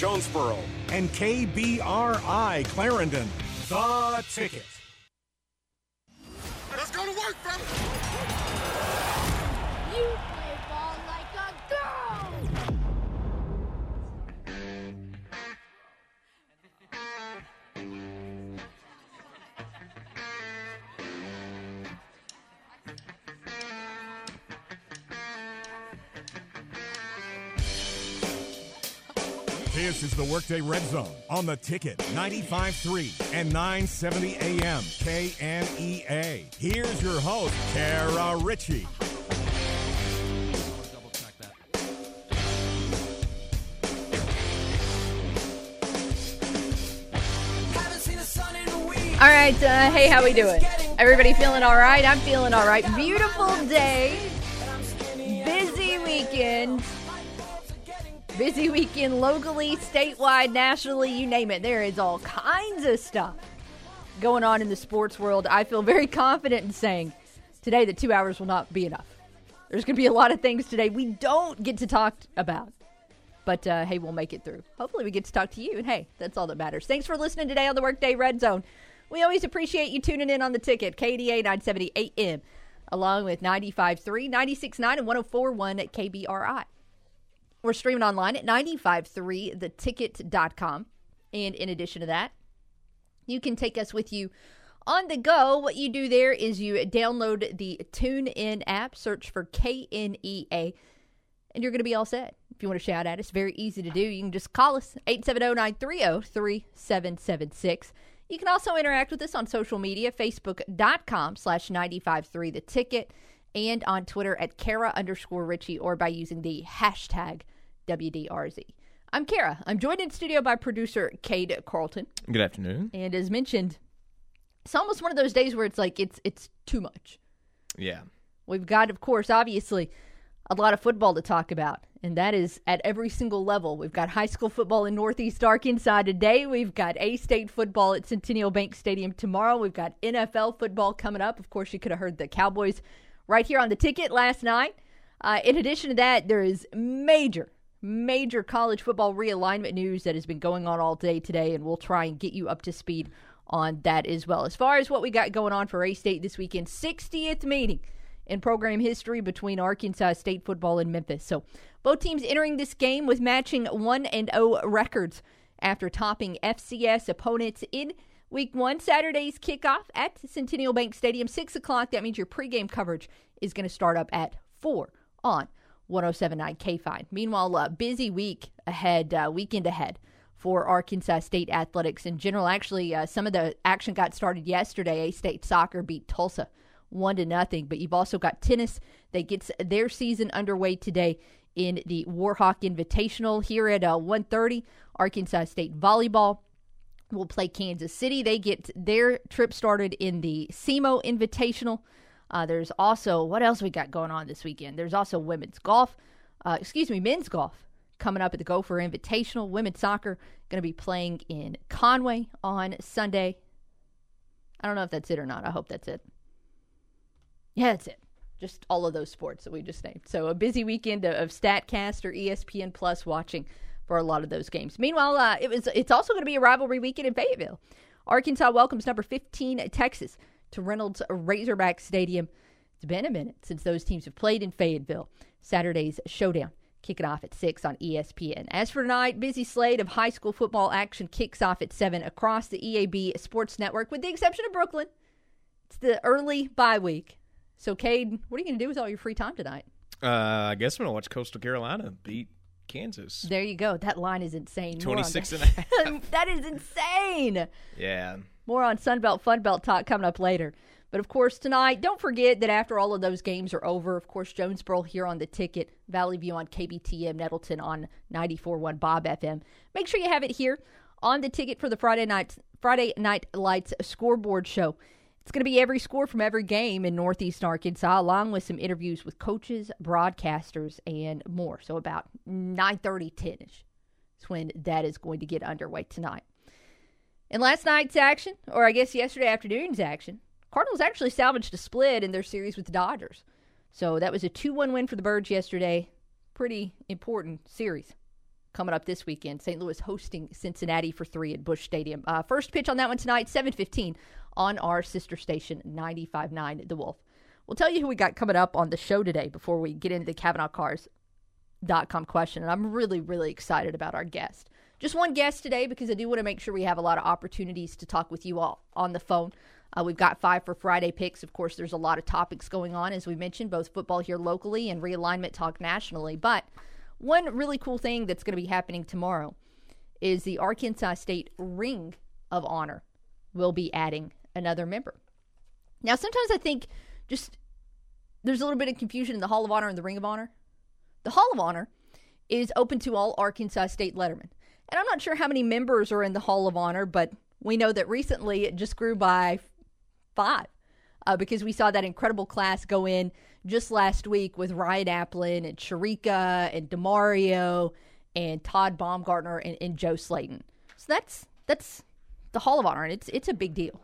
Jonesboro, and KBRI Clarendon. The Ticket. Let's go to work, fella. This is the Workday Red Zone on the ticket 95.3 and 970 AM KNEA. Here's your host, Kara Richey. All right, uh, hey, how we doing? Everybody feeling all right? I'm feeling all right. Beautiful day. Busy weekend. Busy weekend locally, statewide, nationally, you name it. There is all kinds of stuff going on in the sports world. I feel very confident in saying today that two hours will not be enough. There's going to be a lot of things today we don't get to talk about. But uh, hey, we'll make it through. Hopefully, we get to talk to you. And hey, that's all that matters. Thanks for listening today on the Workday Red Zone. We always appreciate you tuning in on the ticket, KNEA 970 AM, along with 95.3, 96.9, and 104.1 at KBRI. We're streaming online at 953theticket.com. And in addition to that, you can take us with you on the go. What you do there is you download the TuneIn app, search for KNEA, and you're going to be all set. If you want to shout at us, very easy to do. You can just call us 870-930-3776. You can also interact with us on social media, facebook.com slash 953 the ticket, and on Twitter at Kara underscore Richey, or by using the hashtag WDRZ. I'm Kara. I'm joined in studio by producer Cade Carlton. Good afternoon. And as mentioned, it's almost one of those days where it's like it's it's too much. Yeah. We've got, of course, obviously, a lot of football to talk about, and that is at every single level. We've got high school football in Northeast Arkansas today. We've got A State football at Centennial Bank Stadium tomorrow. We've got NFL football coming up. Of course, you could have heard the Cowboys right here on the ticket last night. Uh, in addition to that, there is major, major college football realignment news that has been going on all day today, and we'll try and get you up to speed on that as well. As far as what we got going on for A State this weekend, 60th meeting in program history between Arkansas State football and Memphis. So both teams entering this game with matching 1 and 0 records after topping FCS opponents in week one. Saturday's kickoff at Centennial Bank Stadium, 6 o'clock. That means your pregame coverage is going to start up at 4 on 1079 KFIN. Meanwhile, a busy week ahead, uh, weekend ahead for Arkansas State athletics in general. Actually, uh, some of the action got started yesterday. A State soccer beat Tulsa one to nothing. But you've also got tennis that gets their season underway today in the Warhawk Invitational here at uh, 1:30. Arkansas State volleyball will play Kansas City. They get their trip started in the SEMO Invitational. Uh, there's also what else we got going on this weekend. There's also women's golf. Uh, excuse me, men's golf coming up at the Gopher Invitational. Women's soccer going to be playing in Conway on Sunday. I don't know if that's it or not. I hope that's it. Yeah, that's it. Just all of those sports that we just named. So a busy weekend of, Statcast or ESPN Plus watching for a lot of those games. Meanwhile, uh, it was it's also going to be a rivalry weekend in Fayetteville. Arkansas welcomes number 15 Texas to Reynolds Razorback Stadium. It's been a minute since those teams have played in Fayetteville. Saturday's showdown kicking off at 6 on ESPN. As for tonight, busy slate of high school football action kicks off at 7 across the EAB Sports Network, with the exception of Brookland. It's the early bye week. So, Cade, what are you going to do with all your free time tonight? Uh, I guess I'm going to watch Coastal Carolina beat Kansas. There you go. That line is insane. 26 and a half. that is insane. Yeah. More on Sunbelt Funbelt talk coming up later. But of course, tonight, don't forget that after all of those games are over, of course, Jonesboro here on the ticket, Valley View on KBTM, Nettleton on 94.1 Bob FM. Make sure you have it here on the ticket for the Friday night Friday Night Lights scoreboard show. It's going to be every score from every game in Northeast Arkansas, along with some interviews with coaches, broadcasters, and more. So about 9.30, 10ish is when that is going to get underway tonight. In last night's action, or I guess yesterday afternoon's action, Cardinals actually salvaged a split in their series with the Dodgers. So that was a 2 1 win for the Birds yesterday. Pretty important series coming up this weekend. St. Louis hosting Cincinnati for three at Busch Stadium. Uh, first pitch on that one tonight, 7:15 on our sister station 95.9 The Wolf. We'll tell you who we got coming up on the show today before we get into the CavenaughCars.com question. And I'm really, really excited about our guest. Just one guest today because I do want to make sure we have a lot of opportunities to talk with you all on the phone. Uh, we've got five for Friday picks. Of course, there's a lot of topics going on, as we mentioned, both football here locally and realignment talk nationally. But one really cool thing that's going to be happening tomorrow is the Arkansas State Ring of Honor will be adding another member. Now, sometimes I think just there's a little bit of confusion in the Hall of Honor and the Ring of Honor. The Hall of Honor is open to all Arkansas State lettermen. And I'm not sure how many members are in the Hall of Honor, but we know that recently it just grew by five uh, because we saw that incredible class go in just last week with Ryan Applin and Sharika and Demario and Todd Baumgartner and, and Joe Slayton. So that's that's the Hall of Honor, and it's it's a big deal.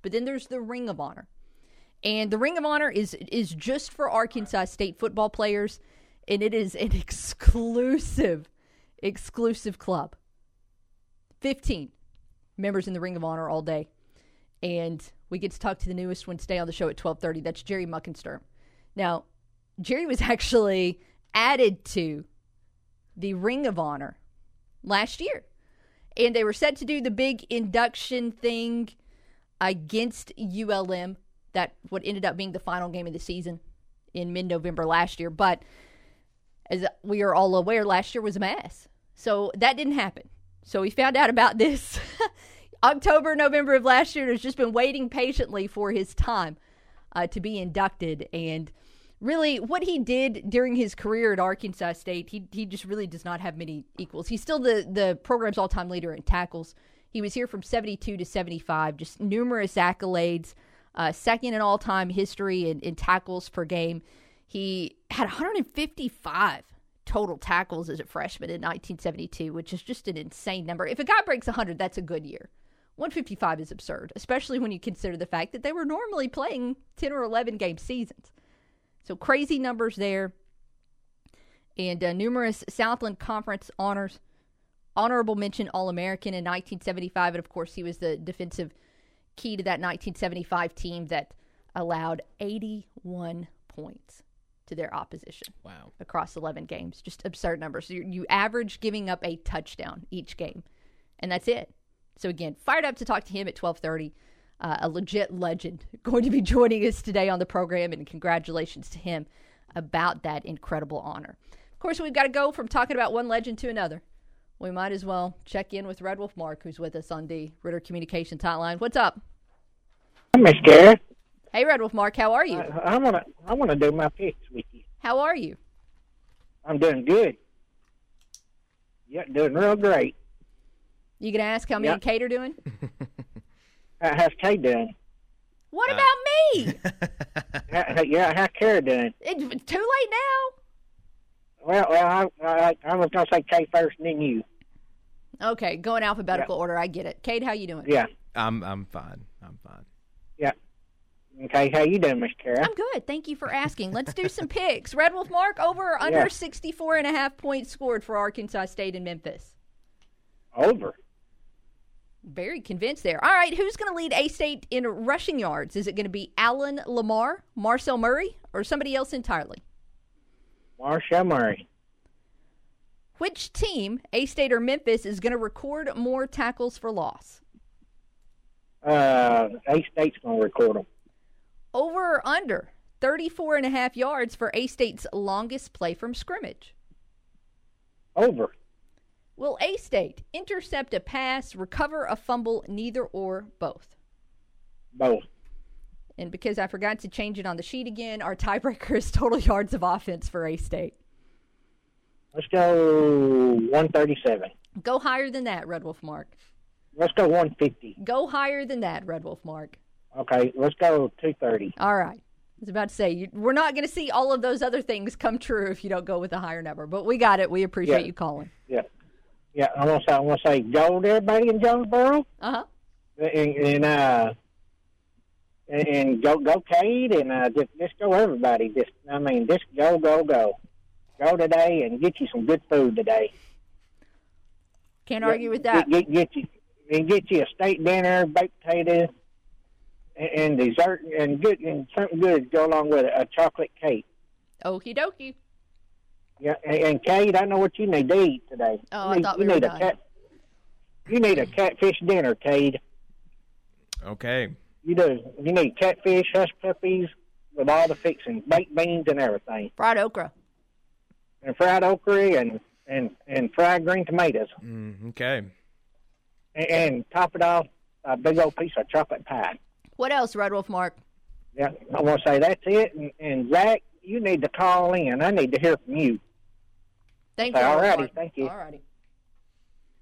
But then there's the Ring of Honor, and the Ring of Honor is is just for Arkansas State football players, and it is an exclusive exclusive club. Fifteen members in the Ring of Honor all day, and we get to talk to the newest one today on the show at twelve thirty. That's Jerry Muckensturm. Now, Jerry was actually added to the Ring of Honor last year. And they were set to do the big induction thing against ULM, that what ended up being the final game of the season in mid November last year. But as we are all aware, last year was a mess. So that didn't happen. So we found out about this October, November of last year, has just been waiting patiently for his time uh, to be inducted. And really what he did during his career at Arkansas State, he he just really does not have many equals. He's still the the program's all time leader in tackles. He was here from 72 to 75, just numerous accolades, uh, second in all time history in, in tackles per game. He had 155 total tackles as a freshman in 1972, which is just an insane number. If a guy breaks 100, that's a good year. 155 is absurd, especially when you consider the fact that they were normally playing 10 or 11 game seasons. So crazy numbers there. And uh, numerous Southland Conference honors. Honorable mention All American in 1975. And of course, he was the defensive key to that 1975 team that allowed 81 points to their opposition. Wow. Across 11 games. Just absurd numbers. So you, you average giving up a touchdown each game. And that's it. So again, fired up to talk to him at 1230 uh, a legit legend, going to be joining us today on the program, and congratulations to him about that incredible honor. Of course, we've got to go from talking about one legend to another. We might as well check in with Red Wolf Mark, who's with us on the Ritter Communications hotline. What's up? Hi, Miss Kara. Hey, Red Wolf Mark, how are you? I, I want to I want to do my picks with you. How are you? I'm doing good. Yeah, doing real great. You gonna ask how me Yep. and Kate are doing? How, how's Kay doing? What Uh, about me? How, how- yeah, how's Kara doing? It's too late now. Well, well, I, I, I was gonna say Kay first, and then you. Okay, go in alphabetical order. I get it. Kate, how you doing? Yeah. I'm I'm fine. I'm fine. Okay, how you doing, Miss Kara? I'm good. Thank you for asking. Let's do some picks. Red Wolf Mark over or under Yeah. 64 and a half points scored for Arkansas State and Memphis. Over. Very convinced there. All right, who's going to lead A State in rushing yards? Is it going to be Alan Lamar, Marcel Murray, or somebody else entirely? Marcel Murray. Which team, A State or Memphis, is going to record more tackles for loss? Uh, A State's gonna record them. Over or under 34 and a half yards for A State's longest play from scrimmage? Over. Will A State intercept a pass, recover a fumble, neither or both? Both. And because I forgot to change it on the sheet again, our tiebreaker is total yards of offense for A State. Let's go 137. Go higher than that, Red Wolf Mark. Let's go 150. Go higher than that, Red Wolf Mark. Okay, let's go 230. All right. I was about to say, you, we're not going to see all of those other things come true if you don't go with a higher number, but we got it. We appreciate Yeah. you calling. Yeah. Yeah, I want to say, I want to say go to everybody in Jonesboro. Uh huh. and, and uh and, and go go Cade and uh just just go everybody just I mean just go go go go today and get you some good food today. Can't argue with that. Get, get, get you and get you a steak dinner, baked potatoes, and, and dessert, and good and something good to go along with it. A chocolate cake. Okie dokie. Yeah, and, and Kate, I know what you need to eat today. Oh, you I need, thought you we were need done. a cat. You need a catfish dinner, Kate. Okay. You do. You need catfish, hush puppies, with all the fixings, baked beans and everything, Fried okra. and fried okra and and and fried green tomatoes, Mm, okay. and, and top it off a big old piece of chocolate pie. What else, Red Wolf Mark? Yeah, I want to say that's it. And, and Zach, you need to call in. I need to hear from you. Thank you. All righty, thank you. All righty.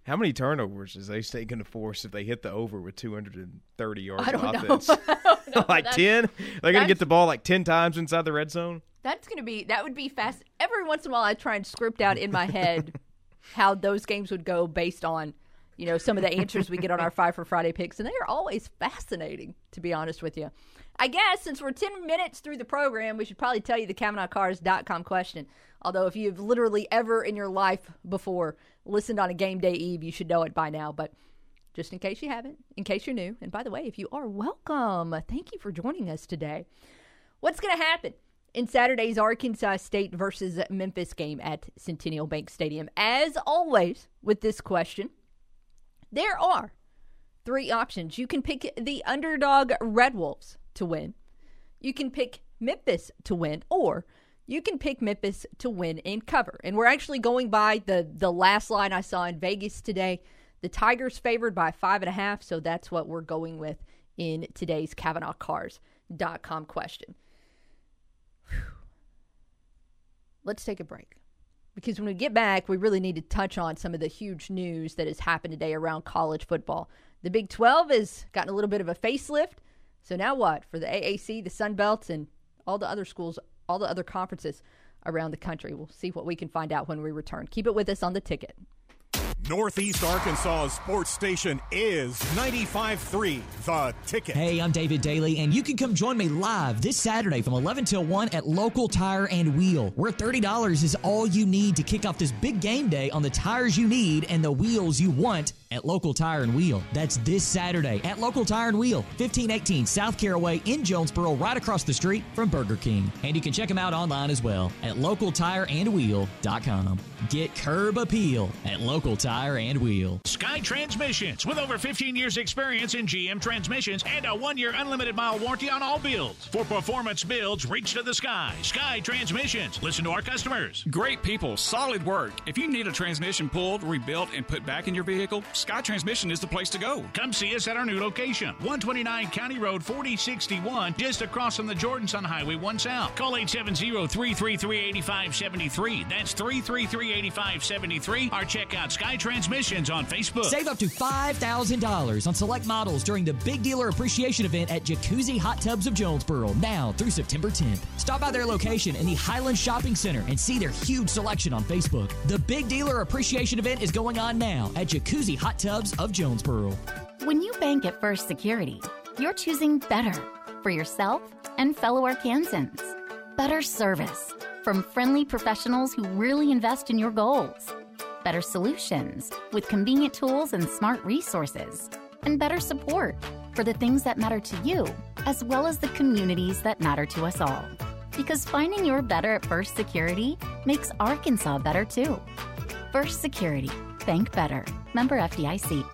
How many turnovers is they State going to force if they hit the over with 230 yards I don't know. offense? I don't know. like 10? They're going to get the ball like 10 times inside the red zone? That's gonna be that would be fast. Every once in a while, I try and script out in my head how those games would go based on you know some of the answers we get on our Five for Friday picks, and they are always fascinating. To be honest with you, I guess since we're ten minutes through the program, we should probably tell you the CavenaughCars.com question. Although if you've literally ever in your life before listened on a game day eve, you should know it by now. But just in case you haven't, in case you're new, and by the way, if you are welcome, thank you for joining us today. What's going to happen in Saturday's Arkansas State versus Memphis game at Centennial Bank Stadium? As always, with this question, there are three options. You can pick the underdog Red Wolves to win, you can pick Memphis to win, or you can pick Memphis to win and cover. And we're actually going by the the last line I saw in Vegas today. The Tigers favored by five and a half, so that's what we're going with in today's CavenaughCars.com question. let's take a break. Because when we get back, we really need to touch on some of the huge news that has happened today around college football. The Big 12 has gotten a little bit of a facelift. So now what? For the AAC, the Sun Belt, and all the other schools, all the other conferences around the country. We'll see what we can find out when we return. Keep it with us on the ticket. Northeast Arkansas sports station is 95.3 The Ticket. Hey, I'm David Daly, and you can come join me live this Saturday from 11 till 1 at Local Tire and Wheel, where $30 is all you need to kick off this big game day on the tires you need and the wheels you want at Local Tire and Wheel. That's this Saturday at Local Tire and Wheel, 1518 South Caraway in Jonesboro, right across the street from Burger King. And you can check them out online as well at localtireandwheel.com. Get curb appeal at Local Tire and Wheel. Sky Transmissions, with over 15 years' experience in GM transmissions and a one year unlimited mile warranty on all builds. For performance builds, reach to the sky. Sky Transmissions. Listen to our customers. Great people, solid work. If you need a transmission pulled, rebuilt, and put back in your vehicle, Sky Transmission is the place to go. Come see us at our new location, 129 County Road 4061, just across from the Jordans on Highway 1 South. Call 870 333 8573. That's 333 8573. Or check out Sky Transmissions on Facebook. Save up to $5,000 on select models during the Big Dealer Appreciation Event at Jacuzzi Hot Tubs of Jonesboro now through September 10th. Stop by their location in the Highland Shopping Center and see their huge selection on Facebook. The Big Dealer Appreciation Event is going on now at Jacuzzi Hot Tubs of Jonesboro. When you bank at First Security, you're choosing better for yourself and fellow Arkansans. Better service from friendly professionals who really invest in your goals. Better solutions with convenient tools and smart resources. And better support for the things that matter to you, as well as the communities that matter to us all. Because finding your better at First Security makes Arkansas better too. First Security. Bank better. Member FDIC.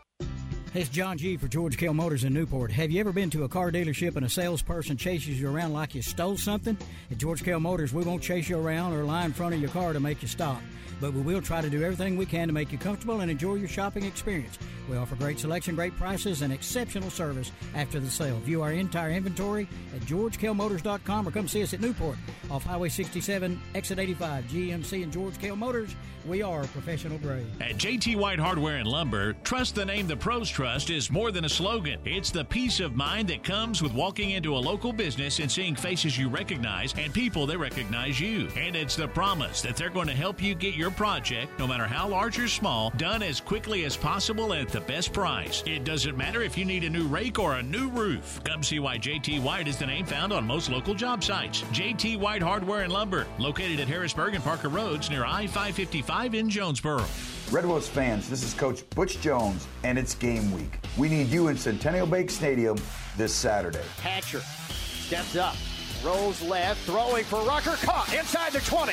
It's John G for George Kell Motors in Newport. Have you ever been to a car dealership and a salesperson chases you around like you stole something? At George Kell Motors, we won't chase you around or lie in front of your car to make you stop. But we will try to do everything we can to make you comfortable and enjoy your shopping experience. We offer great selection, great prices, and exceptional service after the sale. View our entire inventory at georgekellmotors.com or come see us at Newport off Highway 67, exit 85. GMC and George Kell Motors, we are professional grade. At JT White Hardware and Lumber, trust the name the pros trust is more than a slogan. It's the peace of mind that comes with walking into a local business and seeing faces you recognize and people that recognize you. And it's the promise that they're going to help you get your project, no matter how large or small, done as quickly as possible at the best price. It doesn't matter if you need a new rake or a new roof. Come see why JT White is the name found on most local job sites. JT White Hardware and Lumber, located at Harrisburg and Parker Roads near I 555 in Jonesboro. Red Wolves fans, this is Coach Butch Jones, and it's game week. We need you in Centennial Bank Stadium this Saturday. Hatcher steps up, rolls left, throwing for Rucker, caught inside the 20.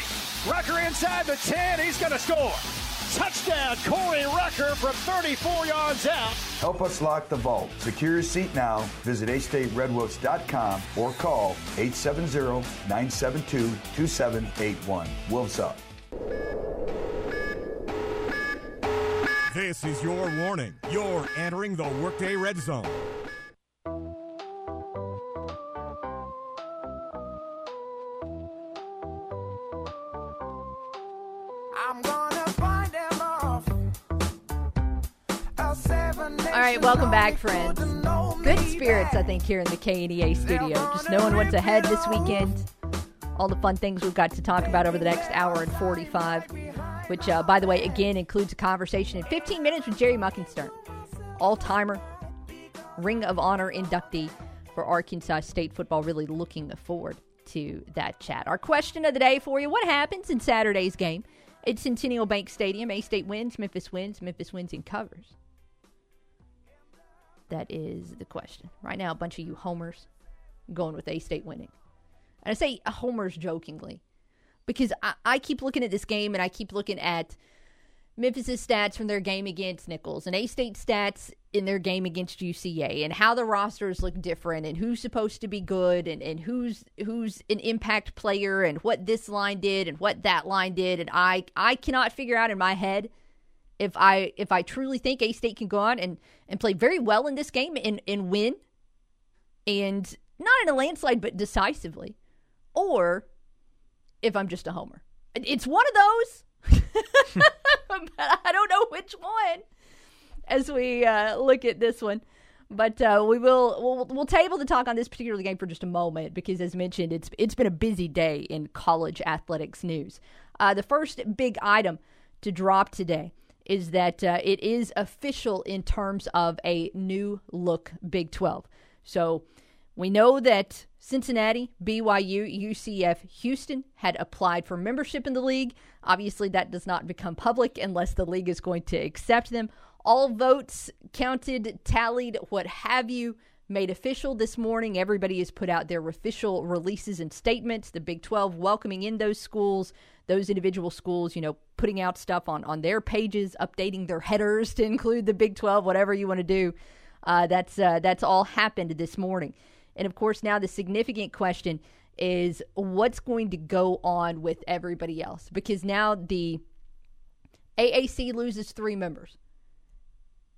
Rucker inside the 10, he's going to score. Touchdown, Corey Rucker from 34 yards out. Help us lock the vault. Secure your seat now. Visit astateredwolves.com or call 870-972-2781. Wolves up. This is your warning. You're entering the Workday Red Zone. All right, welcome back, friends. Good spirits, I think, here in the KNEA studio. Just knowing what's ahead this weekend, all the fun things we've got to talk about over the next hour and 45, which, uh, by the way, again includes a conversation in 15 minutes with Jerry Muckensturm, all timer, Ring of Honor inductee for Arkansas State football. Really looking forward to that chat. Our question of the day for you What happens in Saturday's game? It's Centennial Bank Stadium. A State wins, Memphis wins, Memphis wins and covers. That is the question. Right now, a bunch of you homers going with A State winning. And I say homers jokingly because I, I keep looking at this game and I keep looking at Memphis' stats from their game against Nicholls and A State stats in their game against UCA and how the rosters look different and who's supposed to be good and, and who's who's an impact player and what this line did and what that line did. And I I cannot figure out in my head if I if I truly think A State can go on and, and play very well in this game and, and win and not in a landslide but decisively or if I'm just a homer. It's one of those. but I don't know which one as we uh, look at this one. But uh, we will we'll, we'll table the talk on this particular game for just a moment because, as mentioned, it's it's been a busy day in college athletics news. Uh, the first big item to drop today is that uh, it is official in terms of a new look Big 12. So we know that Cincinnati, BYU, UCF, Houston had applied for membership in the league. Obviously, that does not become public unless the league is going to accept them. All votes counted, tallied, what have you, made official this morning. Everybody has put out their official releases and statements. The Big 12 welcoming in those schools, those individual schools, you know, putting out stuff on, on their pages, updating their headers to include the Big 12, whatever you want to do. Uh, that's uh, that's all happened this morning. And of course, now the significant question is what's going to go on with everybody else because now the AAC loses three members.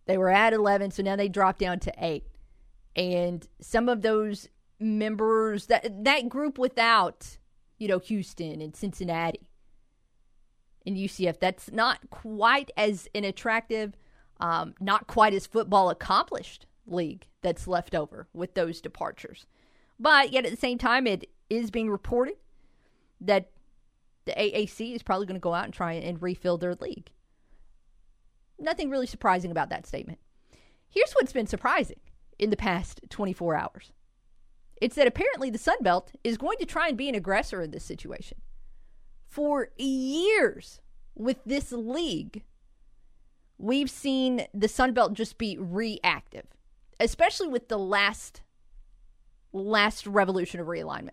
They were at 11, so now they drop down to eight. And some of those members, that, that group without, you know, Houston and Cincinnati and UCF, that's not quite as an attractive, um, not quite as football accomplished league that's left over with those departures. But yet at the same time, it is being reported that the AAC is probably going to go out and try and refill their league. Nothing really surprising about that statement. Here's what's been surprising in the past 24 hours it's that apparently the Sun Belt is going to try and be an aggressor in this situation. For years with this league, we've seen the Sun Belt just be reactive, especially with the last last revolution of realignment.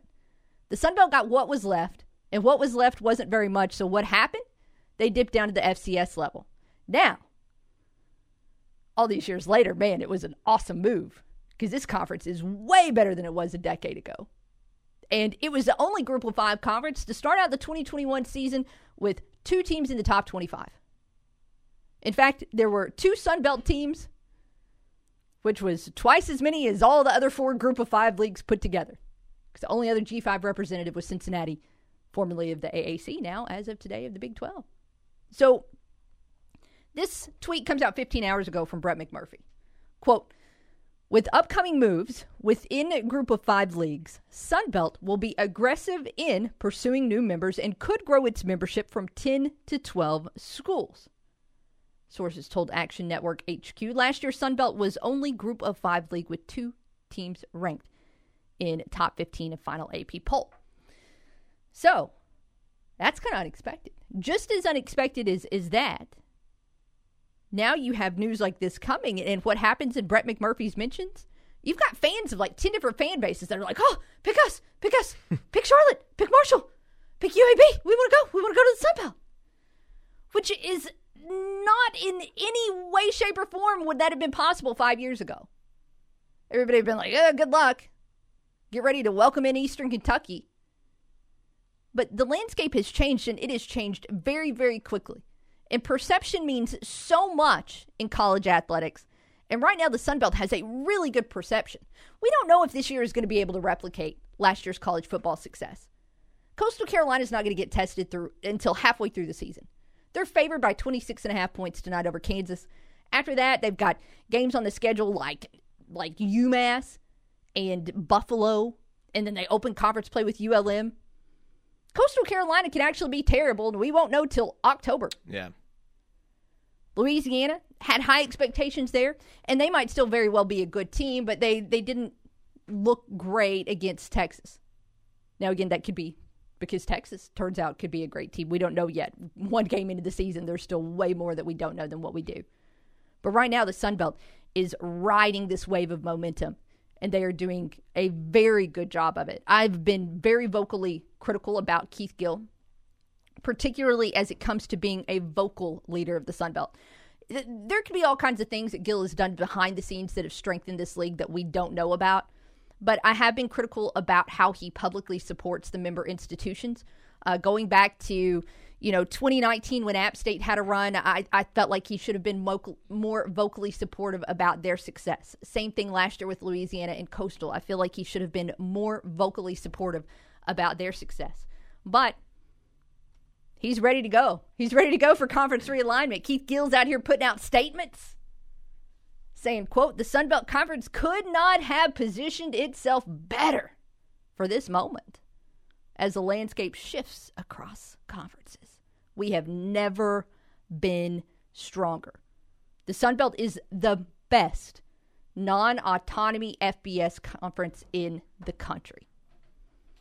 The Sun Belt got what was left, and what was left wasn't very much. So what happened? They dipped down to the FCS level. Now, all these years later, man, it was an awesome move because this conference is way better than it was a decade ago. And it was the only group of five conference to start out the 2021 season with two teams in the top 25. In fact, there were two Sun Belt teams, which was twice as many as all the other four group of five leagues put together. Because the only other G5 representative was Cincinnati, formerly of the AAC, now as of today of the Big 12. So this tweet comes out 15 hours ago from Brett McMurphy. Quote, with upcoming moves within a group of five leagues, Sunbelt will be aggressive in pursuing new members and could grow its membership from 10 to 12 schools. Sources told Action Network HQ last year Sunbelt was only group of five league with two teams ranked in top 15 of final AP poll. So that's kind of unexpected. Just as unexpected as, is that now you have news like this coming, and what happens in Brett McMurphy's mentions? You've got fans of like 10 different fan bases that are like, oh, pick us, pick us, pick Charlotte, pick Marshall, pick UAB. We want to go. We want to go to the Sun Belt. Which is not in any way, shape, or form would that have been possible five years ago. Everybody had been like, yeah, good luck. Get ready to welcome in Eastern Kentucky. But the landscape has changed, and it has changed very, very quickly. And perception means so much in college athletics. And right now, the Sun Belt has a really good perception. We don't know if this year is going to be able to replicate last year's college football success. Coastal Carolina is not going to get tested through until halfway through the season. They're favored by 26 and a half points tonight over Kansas. After that, they've got games on the schedule like like UMass and Buffalo, and then they open conference play with ULM. Coastal Carolina can actually be terrible, and we won't know till October. Yeah. Louisiana had high expectations there, and they might still very well be a good team, but they, they didn't look great against Texas. Now, again, that could be because Texas turns out could be a great team. We don't know yet. One game into the season, there's still way more that we don't know than what we do. But right now, the Sun Belt is riding this wave of momentum, and they are doing a very good job of it. I've been very vocally critical about Keith Gill, particularly as it comes to being a vocal leader of the Sun Belt. There could be all kinds of things that Gill has done behind the scenes that have strengthened this league that we don't know about. But I have been critical about how he publicly supports the member institutions. Uh, going back to you know 2019 when App State had a run, I, I felt like he should have been vocal, more vocally supportive about their success. Same thing last year with Louisiana and Coastal. I feel like he should have been more vocally supportive about their success. But he's ready to go. He's ready to go for conference realignment. Keith Gill's out here putting out statements saying, quote, the Sun Belt Conference could not have positioned itself better for this moment as the landscape shifts across conferences. We have never been stronger. The Sun Belt is the best non autonomy FBS conference in the country.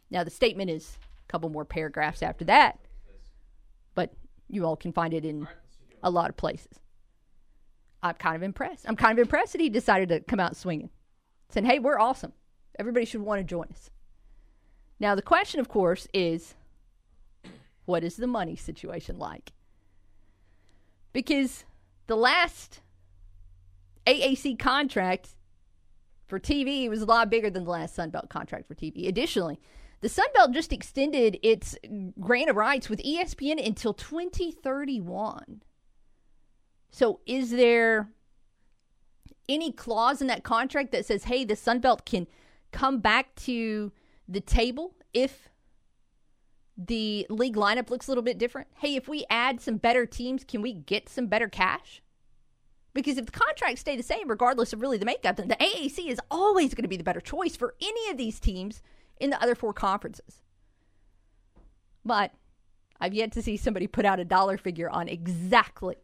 Now, the statement is a couple more paragraphs after that, but you all can find it in a lot of places. I'm kind of impressed. I'm kind of impressed that he decided to come out swinging, saying, "Hey, we're awesome. Everybody should want to join us." Now, the question, of course, is, what is the money situation like? Because the last AAC contract for TV was a lot bigger than the last Sunbelt contract for TV. Additionally, the Sunbelt just extended its grant of rights with ESPN until 2031. So, is there any clause in that contract that says, hey, the Sun Belt can come back to the table if the league lineup looks a little bit different? Hey, if we add some better teams, can we get some better cash? Because if the contracts stay the same, regardless of really the makeup, then the AAC is always going to be the better choice for any of these teams in the other four conferences. But I've yet to see somebody put out a dollar figure on exactly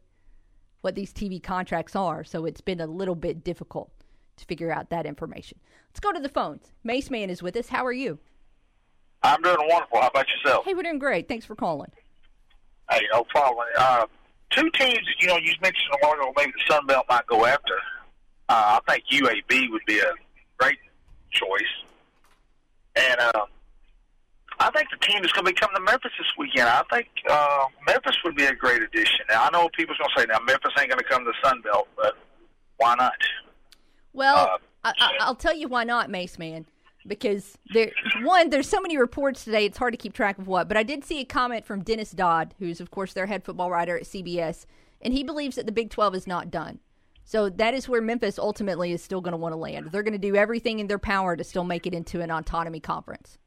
what these TV contracts are, so it's been a little bit difficult to figure out that information. Let's go to the phones. Mace Man is with us. How are you? I'm doing wonderful. How about yourself? Hey, we're doing great. Thanks for calling. Hey, no problem. Uh, two teams, that you know, you mentioned a while ago, maybe the Sun Belt might go after. Uh, I think UAB would be a great choice. And uh, I think the team is going to be coming to Memphis this weekend. I think uh, Memphis would be a great addition. Now, I know people's going to say, now, Memphis ain't going to come to the Sun Belt, but why not? Well, uh, I, I'll tell you why not, Mace Man. Because there, one, there's so many reports today, it's hard to keep track of what. But I did see a comment from Dennis Dodd, who's of course their head football writer at CBS, and he believes that the Big 12 is not done. So that is where Memphis ultimately is still going to want to land. They're going to do everything in their power to still make it into an autonomy conference.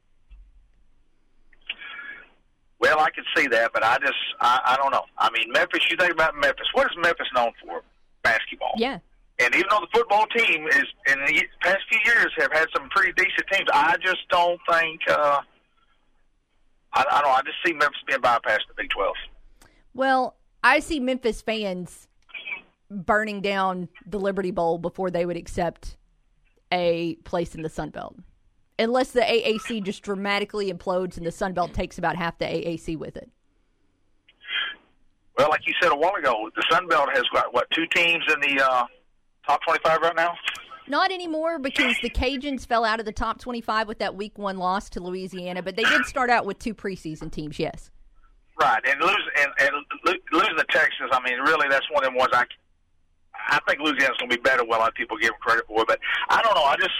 Well, I can see that, but I just I, I don't know. I mean, Memphis. You think about Memphis. What is Memphis known for? Basketball. Yeah. And even though the football team is in the past few years have had some pretty decent teams, I just don't think. Uh, I, I don't. I just see Memphis being bypassed in the Big Twelve. Well, I see Memphis fans burning down the Liberty Bowl before they would accept a place in the Sun Belt unless the AAC just dramatically implodes and the Sun Belt takes about half the AAC with it. Well, like you said a while ago, the Sun Belt has got what two teams in the uh, top twenty-five right now. Not anymore because the Cajuns fell out of the top 25 with that week one loss to Louisiana, but they did start out with two preseason teams, yes. Right, and lose and, and losing the Texas. I mean, really, that's one of them ones. I I think Louisiana's going to be better. Well, a lot of people give them credit for, but I don't know. I just.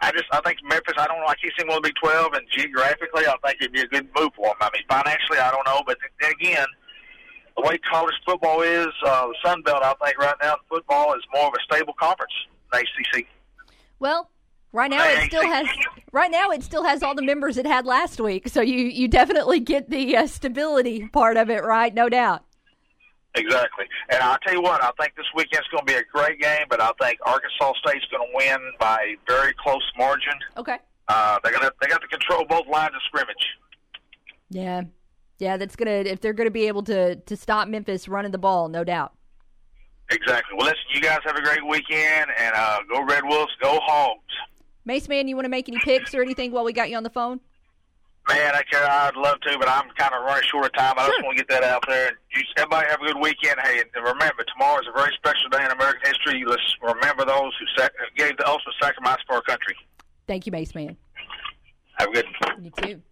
I just, I think Memphis. I don't know. I keep seeing one Big Twelve, and geographically, I think it'd be a good move for them. I mean, financially, I don't know, but then again, the way college football is, uh, the Sun Belt, I think right now, football is more of a stable conference than ACC. Well, right now it still has right now it still has all the members it had last week, so you you definitely get the uh, stability part of it, right? No doubt. Exactly. And I'll tell you what, I think this weekend's going to be a great game, but I think Arkansas State's going to win by a very close margin. Okay. Uh, they got they got to control both lines of scrimmage. Yeah, yeah. That's gonna if they're gonna be able to to stop Memphis running the ball, no doubt. Exactly. Well, listen, you guys have a great weekend, and uh, go Red Wolves, go Hogs. Mace man, you want to make any picks or anything while we got you on the phone? Man, I can, I'd love to, but I'm kind of running short of time. I just want to get that out there. And you, everybody have a good weekend. Hey, and remember, tomorrow is a very special day in American history. Let's remember those who sac- gave the ultimate sacrifice for our country. Thank you, Mace man. Have a good one. You too.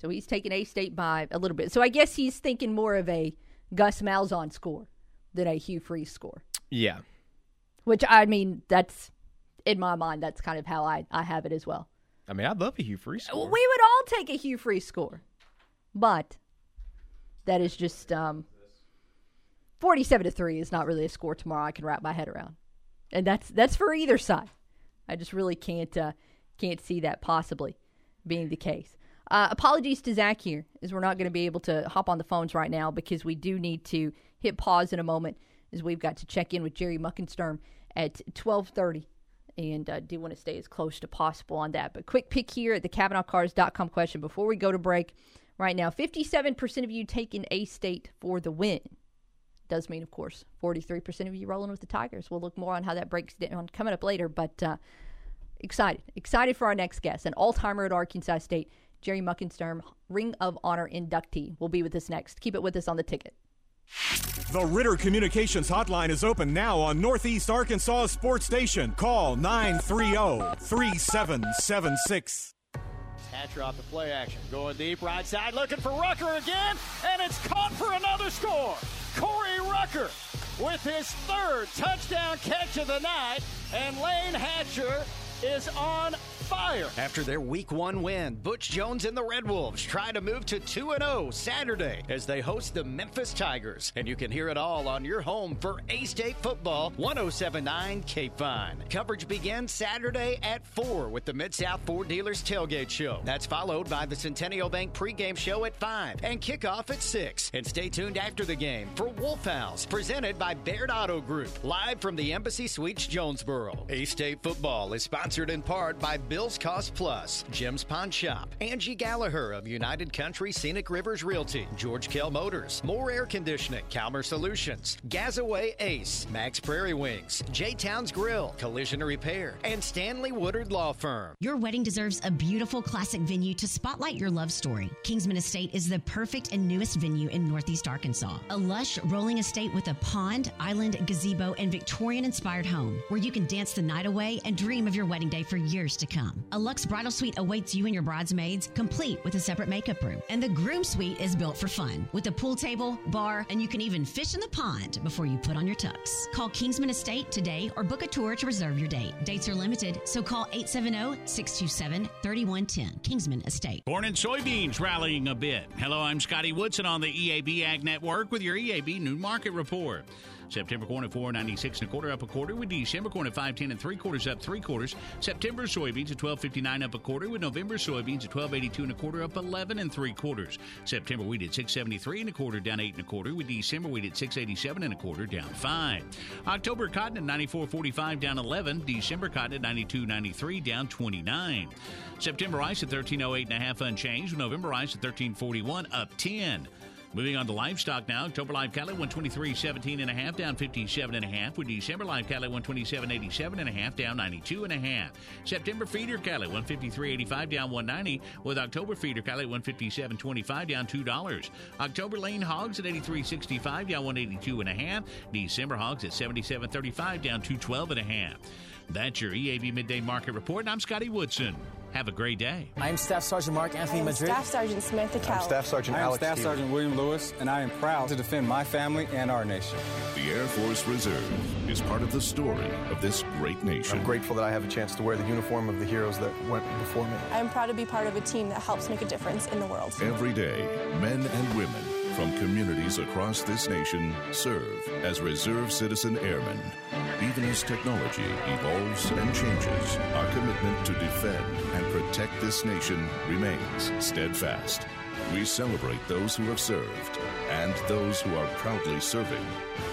So he's taking A State by a little bit. So I guess he's thinking more of a Gus Malzahn score than a Hugh Freeze score. Yeah. Which I mean, that's in my mind. That's kind of how I I have it as well. I mean, I'd love a Hugh Freeze score. We would all take a Hugh Freeze score, but that is just um, forty-seven to three is not really a score tomorrow. I can wrap my head around, and that's that's for either side. I just really can't uh, can't see that possibly being the case. Uh, apologies to Zach here, as we're not going to be able to hop on the phones right now because we do need to hit pause in a moment, as we've got to check in with Jerry Muckensturm at twelve thirty and uh, do want to stay as close to possible on that. But quick pick here at the CavenaughCars.com question before we go to break. Right now, 57% of you taking A State for the win. Does mean, of course, 43% of you rolling with the Tigers. We'll look more on how that breaks down coming up later, but uh, excited. Excited for our next guest, an all timer at Arkansas State, Jerry Muckensturm, Ring of Honor inductee, will be with us next. Keep it with us on the ticket. The Ritter Communications Hotline is open now on Northeast Arkansas Sports Station. Call 930 3776. Hatcher off the play action. Going deep right side, looking for Rucker again, and it's caught for another score. Corey Rucker with his third touchdown catch of the night, and Layne Hatcher is on fire. After their week one win, Butch Jones and the Red Wolves try to move to 2 0 Saturday as they host the Memphis Tigers. And you can hear it all on your home for A State football 1079 KFIN. Coverage begins Saturday at 4 with the Mid South Ford Dealers Tailgate Show. That's followed by the Centennial Bank pregame show at 5 and kickoff at 6. And stay tuned after the game for Wolf House, presented by Baird Auto Group, live from the Embassy Suites Jonesboro. A State football is sponsored in part by Bill's Cost Plus, Jim's Pawn Shop, Angie Gallagher of United Country Scenic Rivers Realty, George Kell Motors, More Air Conditioning, Calmer Solutions, Gazaway Ace, Max Prairie Wings, J Towns Grill, Collision Repair, and Stanley Woodard Law Firm. Your wedding deserves a beautiful classic venue to spotlight your love story. Kingsman Estate is the perfect and newest venue in Northeast Arkansas. A lush, rolling estate with a pond, island, gazebo, and Victorian inspired home where you can dance the night away and dream of your wedding day for years to come. A luxe bridal suite awaits you and your bridesmaids, complete with a separate makeup room. And the groom suite is built for fun with a pool table, bar, and you can even fish in the pond before you put on your tux. Call Kingsman Estate today or book a tour to reserve your date. Dates are limited, so call 870 627 3110. Kingsman Estate. Corn and soybeans rallying a bit. Hello, I'm Scotty Woodson on the EAB Ag Network with your EAB New Market Report. September corn at 496 and a quarter up a quarter with December corn at 510 and three quarters up three quarters. September soybeans at 1259 up a quarter with November soybeans at 1282 and a quarter up 11 and three quarters. September wheat at 673 and a quarter down eight and a quarter with December wheat at 687 and a quarter down five. October cotton at 94.45 down 11. December cotton at 92.93 down 29. September rice at 1308 and a half unchanged. November rice at 1341 up 10. Moving on to livestock now. October live cattle 123.17 and a half, down 57 and a half. With December live cattle 127.87 and a half, down 92 and a half. September feeder cattle 153.85, down 190. With October feeder cattle 157.25, down two dollars. October lean hogs at 83.65, down 182 and a half. December hogs at 77.35, down 212 and a half. That's your EAB midday market report. And I'm Scotty Woodson. Have a great day. I'm Staff Sergeant Mark Anthony I'm Madrid. Staff Sergeant Samantha Cowell. I'm Staff Sergeant I am Alex Staff Stevens. Sergeant William Lewis, and I am proud to defend my family and our nation. The Air Force Reserve is part of the story of this great nation. I'm grateful that I have a chance to wear the uniform of the heroes that went before me. I'm proud to be part of a team that helps make a difference in the world. Every day, men and women from communities across this nation serve as reserve citizen airmen. Even as technology evolves and changes, our commitment to defend and protect this nation remains steadfast. We celebrate those who have served and those who are proudly serving.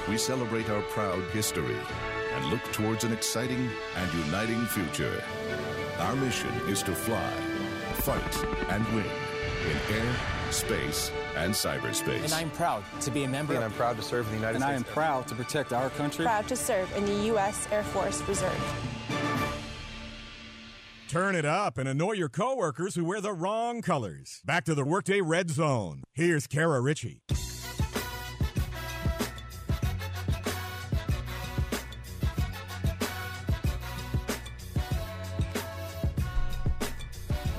We celebrate our proud history and look towards an exciting and uniting future. Our mission is to fly, fight, and win in air, space, and cyberspace. And I'm proud to be a member. And I'm proud to serve in the United And States. And I am proud to protect our country. Proud to serve in the U.S. Air Force Reserve. Turn it up and annoy your coworkers who wear the wrong colors. Back to the Workday Red Zone. Here's Kara Richey.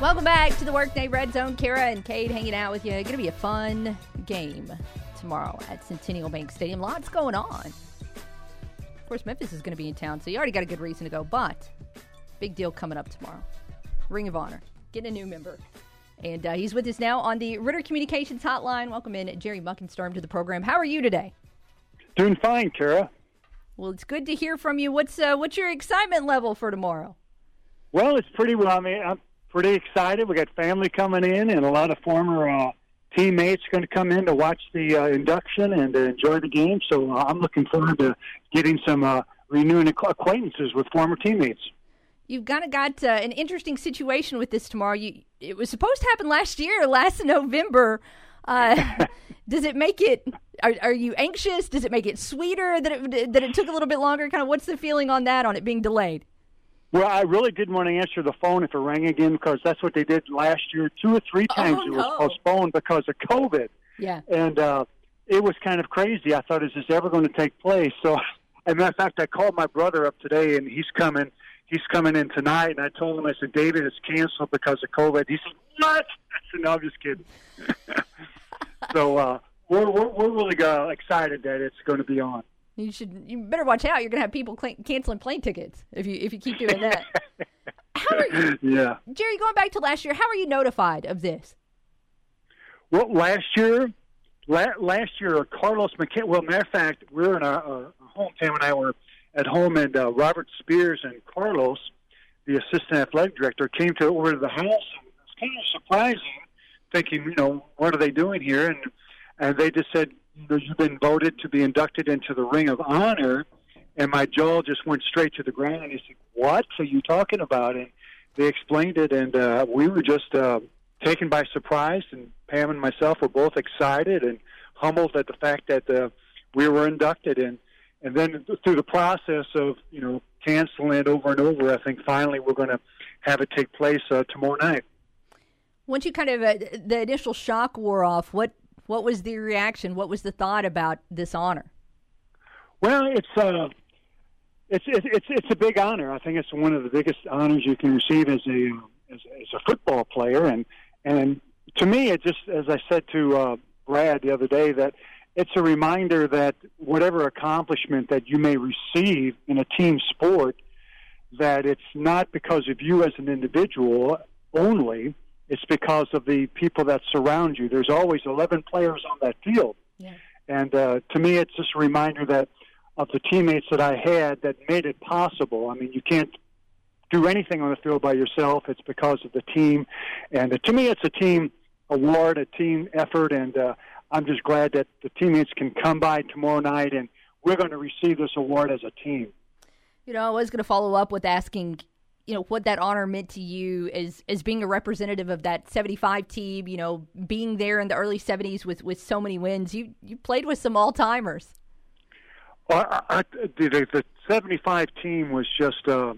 Welcome back to the Workday Red Zone. Kara and Cade hanging out with you. It's going to be a fun game tomorrow at Centennial Bank Stadium. Lots going on. Of course, Memphis is going to be in town, so you already got a good reason to go. But big deal coming up tomorrow. Ring of Honor, getting a new member. And uh, he's with us now on the Ritter Communications Hotline. Welcome in Jerry Muckensturm to the program. How are you today? Doing fine, Kara. Well, it's good to hear from you. What's uh, what's your excitement level for tomorrow? Well, it's pretty well. I mean, I'm pretty excited. We got family coming in, and a lot of former uh, teammates going to come in to watch the uh, induction and uh, enjoy the game. So uh, I'm looking forward to getting some uh, renewing acquaintances with former teammates. You've kind of got uh, an interesting situation with this tomorrow. You, it was supposed to happen last year, last November. Uh, does it make it? Are, are you anxious? Does it make it sweeter that it that it took a little bit longer? Kind of, what's the feeling on that? On it being delayed? Well, I really didn't want to answer the phone if it rang again because that's what they did last year. Two or three times Oh, it was no. postponed because of COVID. Yeah. and uh, it was kind of crazy. I thought, is this ever going to take place? So, as a matter of fact, I called my brother up today, and he's coming. He's coming in tonight, and I told him, I said, David, it's canceled because of COVID. He said, what? I said, no, I'm just kidding. so uh, we're, we're we're really uh, excited that it's going to be on. You should. You better watch out. You're going to have people cl- canceling plane tickets if you if you keep doing that. how are you, Yeah. Jerry? Going back to last year, how are you notified of this? Well, last year, la- last year, Carlos McKay. Well, matter of fact, we were in our, our home. Tam and I were at home, and uh, Robert Spears and Carlos, the assistant athletic director, came to over to the house. It was kind of surprising, thinking, you know, what are they doing here? And and they just said, you've been voted to be inducted into the Ring of Honor. And my jaw just went straight to the ground. And he said, "What are you talking about?" And they explained it, and uh, we were just uh, taken by surprise. And Pam and myself were both excited and humbled at the fact that uh, we were inducted. And and then through the process of you know canceling it over and over, I think finally we're going to have it take place uh, tomorrow night. Once you kind of uh, the initial shock wore off, what what was the reaction? What was the thought about this honor? Well, it's uh, it's it's it's a big honor. I think it's one of the biggest honors you can receive as a as, as a football player, and and to me, it just as I said to uh, Brad the other day that it's a reminder that whatever accomplishment that you may receive in a team sport, that it's not because of you as an individual only. It's because of the people that surround you. There's always 11 players on that field. And uh, to me, it's just a reminder that of the teammates that I had that made it possible. I mean, you can't do anything on the field by yourself. It's because of the team. And uh, to me, it's a team award, a team effort. And uh, I'm just glad that the teammates can come by tomorrow night and we're going to receive this award as a team. You know, I was going to follow up with asking you know what that honor meant to you as as being a representative of that 75 team you know being there in the early 70s with with so many wins. You you played with some all-timers. Well, I, I, the, the 75 team was just uh,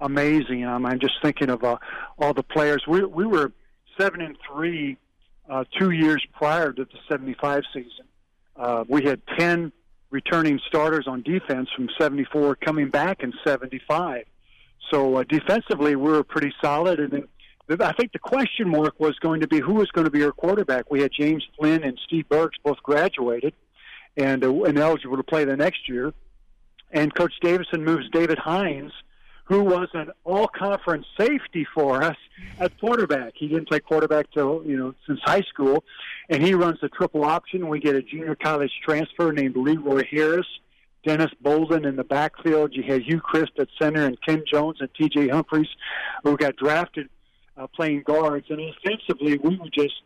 amazing. I'm just thinking of uh, all the players. We we were 7 and 3 uh, 2 years prior to the 75 season. Uh, we had 10 returning starters on defense from 74 coming back in 75 so uh, defensively, we were pretty solid. And then I think the question mark was going to be who was going to be our quarterback. We had James Flynn and Steve Burks both graduated and uh, and eligible to play the next year. And Coach Davidson moves David Hines, who was an all-conference safety for us at quarterback. He didn't play quarterback till you know since high school, and he runs the triple option. We get a junior college transfer named Leroy Harris Dennis Bolden in the backfield. You had Hugh Crisp at center and Ken Jones and T.J. Humphreys, who got drafted uh, playing guards. And offensively, we were just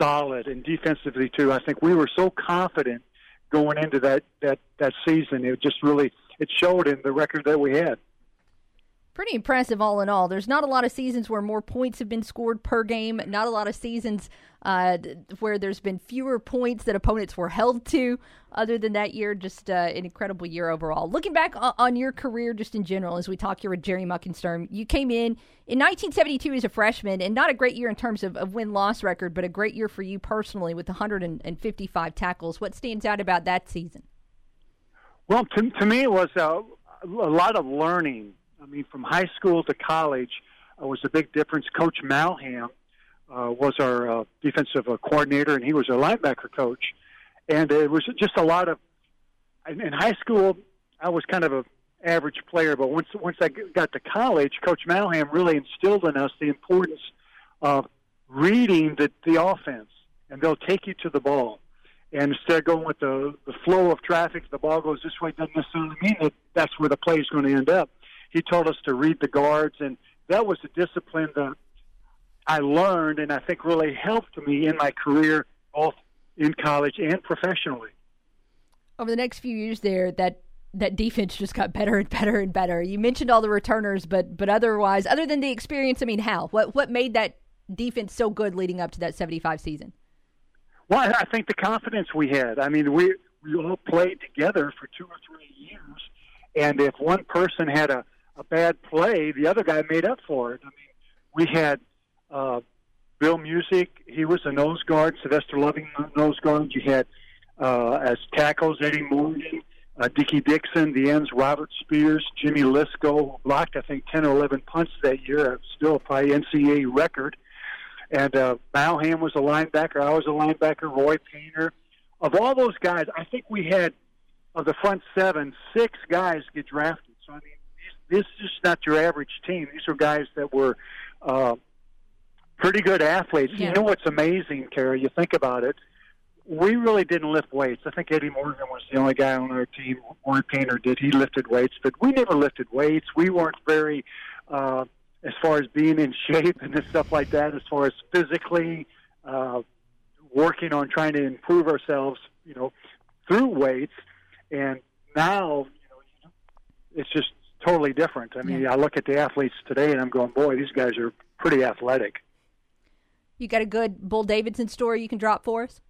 solid, and defensively too. I think we were so confident going into that that that season. It just really it showed in the record that we had pretty impressive all in all. There's not a lot of seasons where more points have been scored per game, not a lot of seasons uh, where there's been fewer points that opponents were held to. Other than that year, just uh, an incredible year overall. Looking back on your career, just in general, as we talk here with Jerry Muckensturm, you came in in 1972 as a freshman, and not a great year in terms of, of win loss record, but a great year for you personally with 155 tackles. What stands out about that season? Well, to, to me, it was a, a lot of learning I mean, from high school to college uh, was a big difference. Coach Malham uh, was our uh, defensive uh, coordinator, and he was our linebacker coach. And it was just a lot of. In high school, I was kind of a average player, but once once I got to college, Coach Malham really instilled in us the importance of reading the the offense, and they'll take you to the ball. And instead of going with the the flow of traffic, the ball goes this way doesn't necessarily mean that that's where the play is going to end up he told us to read the guards, and that was a discipline that I learned, and I think really helped me in my career, both in college and professionally. Over the next few years, there that that defense just got better and better and better. You mentioned all the returners, but but otherwise, other than the experience, I mean, how what what made that defense so good leading up to that seventy five season? Well, I think the confidence we had. I mean, we we all played together for two or three years, and if one person had a a bad play, the other guy made up for it. I mean, we had uh, Bill Music; he was a nose guard. Sylvester Loving nose guard. You had uh, as tackles Eddie Morgan, uh, Dickie Dixon, the ends Robert Spears, Jimmy Lisco blocked I think ten or eleven punts that year. Still probably NCAA record. And uh, Malham was a linebacker. I was a linebacker. Roy Painter. Of all those guys, I think we had of the front seven, six guys get drafted. This is just not your average team. These are guys that were uh, pretty good athletes. Yeah. You know what's amazing, Kara? You think about it. We really didn't lift weights. I think Eddie Morgan was the only guy on our team. Warren Painter did. He lifted weights, but we never lifted weights. We weren't very, uh, as far as being in shape and stuff like that. As far as physically uh, working on trying to improve ourselves, you know, through weights. And now, you know, it's just totally different. I mean, yeah. I look at the athletes today and I'm going, boy, these guys are pretty athletic. You got a good Bull Davidson story you can drop for us?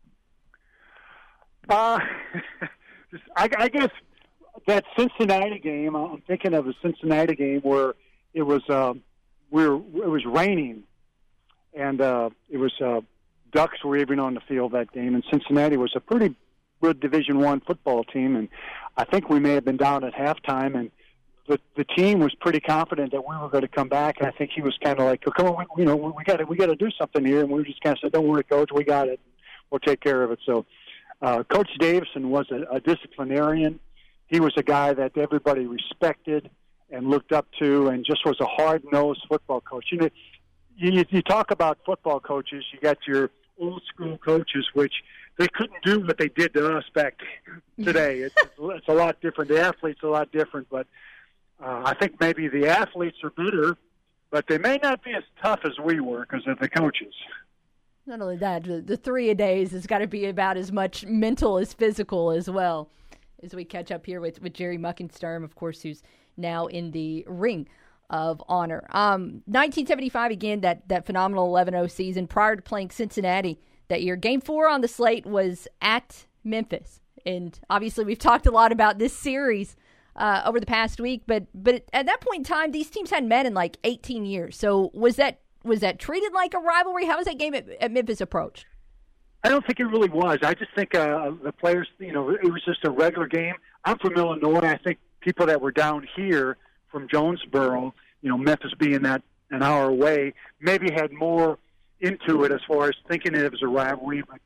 Uh, I, I guess that Cincinnati game. I'm thinking of a Cincinnati game where it was um, we were it was raining, and uh, it was uh, Ducks were even on the field that game, and Cincinnati was a pretty good Division One football team, and I think we may have been down at halftime, and the the team was pretty confident that we were going to come back, and I think he was kind of like, oh, "Come on, we, you know, we got to we got to do something here," and we just kind of said, "Don't worry, coach, we got it. We'll take care of it." So, uh, Coach Davidson was a, a disciplinarian. He was a guy that everybody respected and looked up to, and just was a hard nosed football coach. You know, you, you talk about football coaches. You got your old school coaches, which they couldn't do what they did to us back today. It's, it's a lot different. The athletes a lot different, but uh, I think maybe the athletes are better, but they may not be as tough as we were because of the coaches. Not only that, the, the three a days has got to be about as much mental as physical as well. As we catch up here with, with Jerry Muckensturm, of course, who's now in the ring of honor. Um, 1975 again, that that phenomenal 11-0 season. Prior to playing Cincinnati that year, Game Four on the slate was at Memphis, and obviously we've talked a lot about this series uh, over the past week. But but at that point in time, these teams hadn't met in like 18 years. So was that was that treated like a rivalry? How was that game at, at Memphis approached? I don't think it really was. I just think uh, the players, you know, it was just a regular game. I'm from Illinois. I think people that were down here from Jonesboro, you know, Memphis being that an hour away, maybe had more into it as far as thinking it was a rivalry. But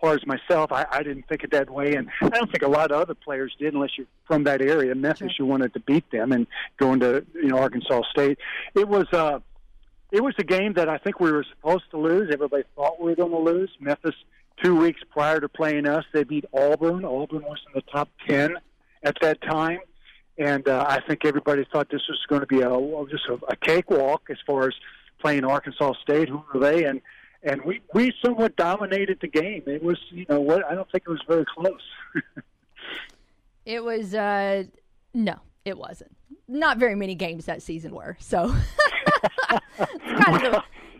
far as myself, I, I didn't think it that way, and I don't think a lot of other players did, unless you're from that area. Memphis, you wanted to beat them, and going to you know Arkansas State, it was. uh it was a game that I think we were supposed to lose. Everybody thought we were going to lose. Memphis, two weeks prior to playing us, they beat Auburn. Auburn was in the top ten at that time, and uh, I think everybody thought this was going to be a just a, a cakewalk as far as playing Arkansas State. Who were they? And and we we somewhat dominated the game. It was you know what I don't think it was very close. it was uh no, it wasn't. Not very many games that season were. So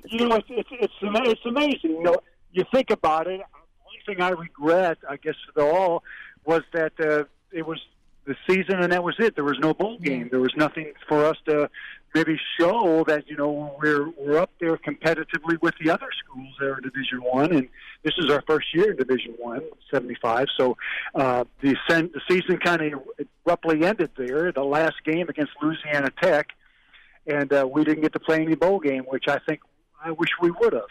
you know, it's, it's it's it's amazing. You know, you think about it. One thing I regret, I guess, for all, was that uh, it was the season and that was it. There was no bowl game. There was nothing for us to maybe show that you know we're we're up there competitively with the other schools there in Division One, and this is our first year in Division One, seventy five. So uh, the sen- the season kind of abruptly ended there. The last game against Louisiana Tech and uh, we didn't get to play any bowl game, which I think I wish we would have.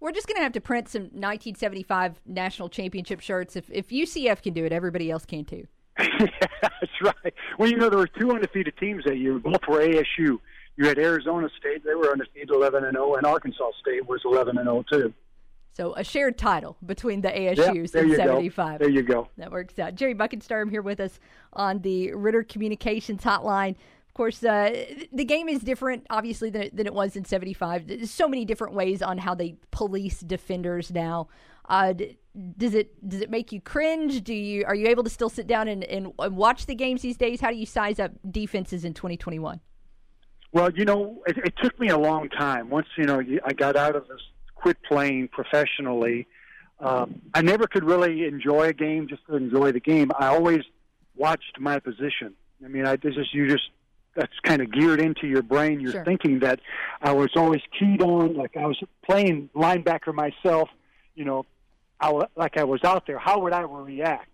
We're just going to have to print some 1975 national championship shirts. If if UCF can do it, everybody else can too. Yeah, that's right. Well, you know there were two undefeated teams that year. Both were ASU. You had Arizona State; they were undefeated, 11 and 0, and Arkansas State was 11 and 0 too. So a shared title between the ASUs yeah, in 75. Go. There you go. That works out. Jerry Muckensturm here with us on the Ritter Communications Hotline. Of course, uh, the game is different, obviously, than it, than it was in '75. There's so many different ways on how they police defenders now. Uh, does it does it make you cringe? Do you are you able to still sit down and, and, and watch the games these days? How do you size up defenses in 2021? Well, you know, it, it took me a long time. Once you know, I got out of this, quit playing professionally. Um, I never could really enjoy a game just to enjoy the game. I always watched my position. I mean, I just you just that's kind of geared into your brain. You're sure. thinking that I was always keyed on, like I was playing linebacker myself. You know, I, like I was out there. How would I react?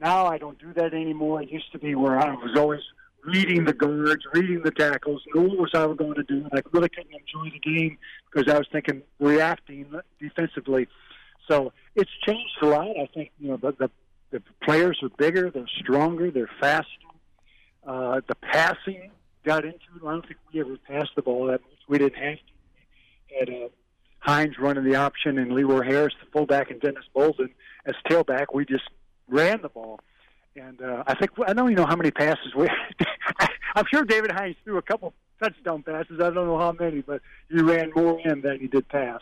Now I don't do that anymore. It used to be where I was always reading the guards, reading the tackles, knew what was I was going to do, and I really couldn't enjoy the game because I was thinking reacting defensively. So it's changed a lot. I think you know the the, the players are bigger, they're stronger, they're faster. Uh, the passing got into it. I don't think we ever passed the ball that much. We didn't have to. Had uh, Hines running the option and Leroy Harris, the fullback, and Dennis Bolden as tailback. We just ran the ball. And uh, I think I don't even know how many passes we. I'm sure David Hines threw a couple touchdown passes. I don't know how many, but he ran more in than he did pass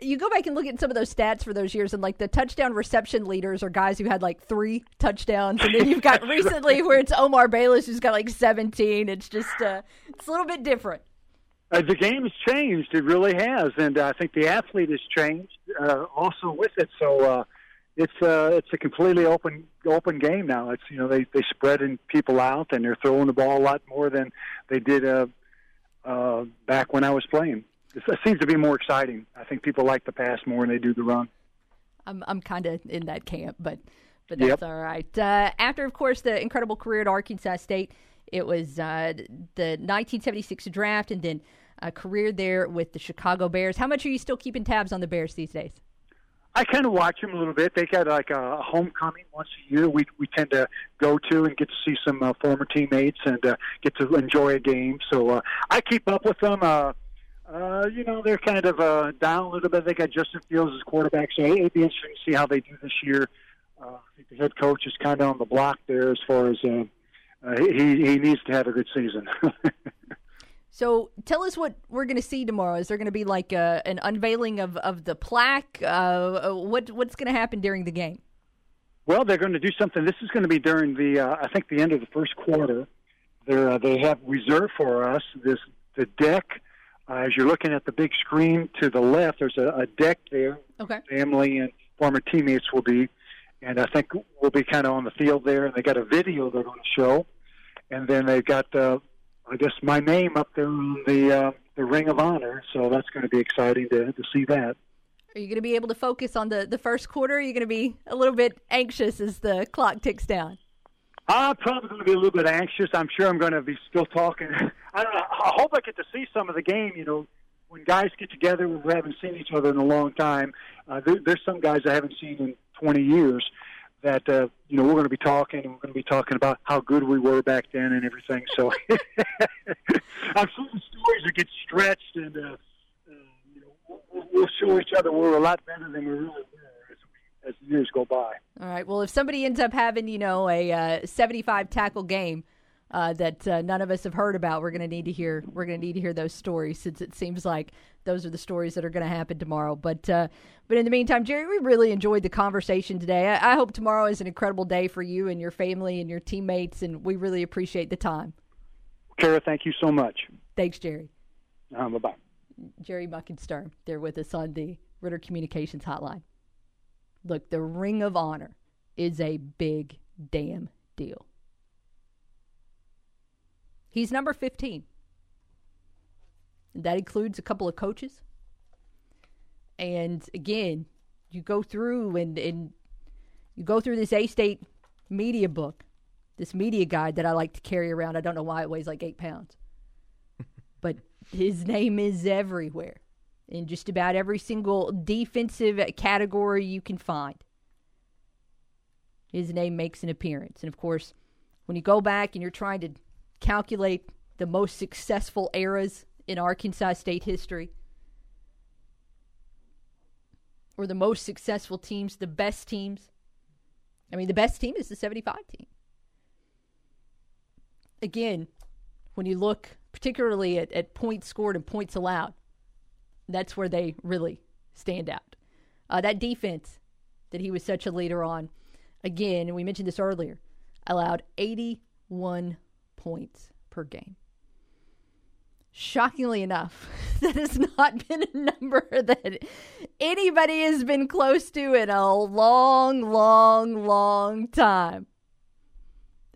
you go back and look at some of those stats for those years, and like the touchdown reception leaders are guys who had like three touchdowns, and then you've got recently where it's Omar Bayless who's got like seventeen. It's just uh, it's a little bit different. Uh, the game has changed; it really has, and uh, I think the athlete has changed uh, also with it. So uh, it's uh, it's a completely open open game now. It's you know they they spreading people out, and they're throwing the ball a lot more than they did uh, uh, back when I was playing it seems to be more exciting. I think people like the pass more than they do the run. I'm I'm kind of in that camp, but but that's Yep. all right. Uh, after, of course, the incredible career at Arkansas State, it was uh, the 1976 draft, and then a career there with the Chicago Bears. How much are you still keeping tabs on the Bears these days? I kind of watch them a little bit. They got like a homecoming once a year. We we tend to go to and get to see some uh, former teammates and uh, get to enjoy a game. So uh, I keep up with them. Uh, uh, you know, they're kind of uh, down a little bit. They got Justin Fields as quarterback, so it'd be interesting to see how they do this year. Uh, I think the head coach is kind of on the block there as far as uh, uh, he he needs to have a good season. So tell us what we're going to see tomorrow. Is there going to be like a, an unveiling of, of the plaque? Uh, what what's going to happen during the game? Well, they're going to do something. This is going to be during the, uh, I think, the end of the first quarter. there uh, they have reserved for us this the deck. Uh, as you're looking at the big screen to the left, there's a, a deck there. Okay. Family and former teammates will be, and I think we'll be kind of on the field there. And they got a video they're going to show, and then they've got uh, I guess my name up there on the uh, the Ring of Honor. So that's going to be exciting to to see that. Are you going to be able to focus on the, the first quarter? Are you going to be a little bit anxious as the clock ticks down? I'm probably going to be a little bit anxious. I'm sure I'm going to be still talking. I don't know. I hope I get to see some of the game. You know, when guys get together, we haven't seen each other in a long time. Uh, there, there's some guys I haven't seen in 20 years that uh, you know we're going to be talking, and we're going to be talking about how good we were back then and everything. So I'm sure the stories will get stretched, and uh, uh, you know, we'll, we'll show each other we're a lot better than we really were as, as the years go by. All right. Well, if somebody ends up having, you know, a uh, 75 tackle game uh, that uh, none of us have heard about, we're going to need to hear. We're going to need to hear those stories since it seems like those are the stories that are going to happen tomorrow. But uh, but in the meantime, Jerry, we really enjoyed the conversation today. I, I hope tomorrow is an incredible day for you and your family and your teammates, and we really appreciate the time. Kara, thank you so much. Thanks, Jerry. Um, bye bye. Jerry Muckensturm there with us on the Ritter Communications Hotline. Look, the Ring of Honor is a big damn deal. He's number 15. That includes a couple of coaches. And again, you go through and, and you go through this A State media book, this media guide that I like to carry around. I don't know why it weighs like eight pounds. but his name is everywhere in just about every single defensive category you can find. His name makes an appearance. And of course, when you go back and you're trying to calculate the most successful eras in Arkansas State history, or the most successful teams, the best teams. I mean, the best team is the 75 team. Again, when you look particularly at, at points scored and points allowed, that's where they really stand out. Uh, that defense that he was such a leader on, again, and we mentioned this earlier, allowed 81 points per game. Shockingly enough, that has not been a number that anybody has been close to in a long, long, long time.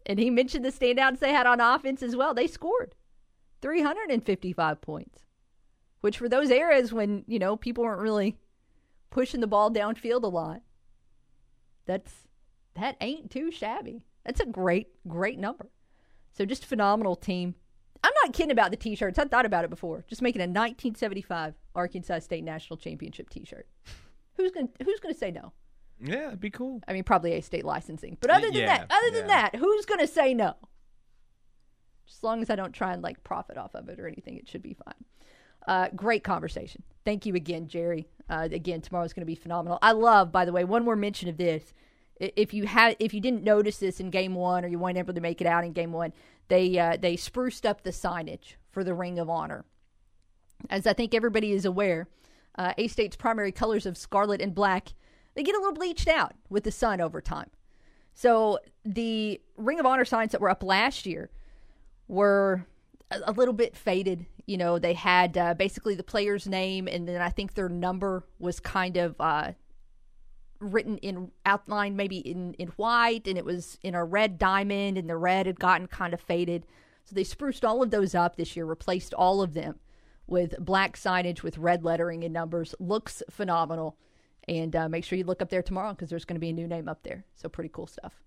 And he mentioned the standouts they had on offense as well. They scored 355 points which for those eras when, you know, people weren't really pushing the ball downfield a lot, that's that ain't too shabby. That's a great, great number. So just phenomenal team. I'm not kidding about the t-shirts. I thought about it before. Just making a 1975 Arkansas State National Championship t-shirt. Who's to who's going to say no? Yeah, it'd be cool. I mean, probably a state licensing. But other than Yeah, that, other than yeah. that, who's going to say no? Just as long as I don't try and like profit off of it or anything, it should be fine. Uh, great conversation. Thank you again, Jerry. Uh, again, tomorrow's going to be phenomenal. I love, by the way, one more mention of this. If you had, if you didn't notice this in game one, or you weren't able to make it out in game one, they uh, they spruced up the signage for the Ring of Honor. As I think everybody is aware, uh, A State's primary colors of scarlet and black they get a little bleached out with the sun over time. So the Ring of Honor signs that were up last year were a, a little bit faded. You know, they had uh, basically the player's name, and then I think their number was kind of uh, written in outline, maybe in in white, and it was in a red diamond, and the red had gotten kind of faded. So they spruced all of those up this year, replaced all of them with black signage with red lettering and numbers. Looks phenomenal. And uh, make sure you look up there tomorrow because there's going to be a new name up there. So pretty cool stuff.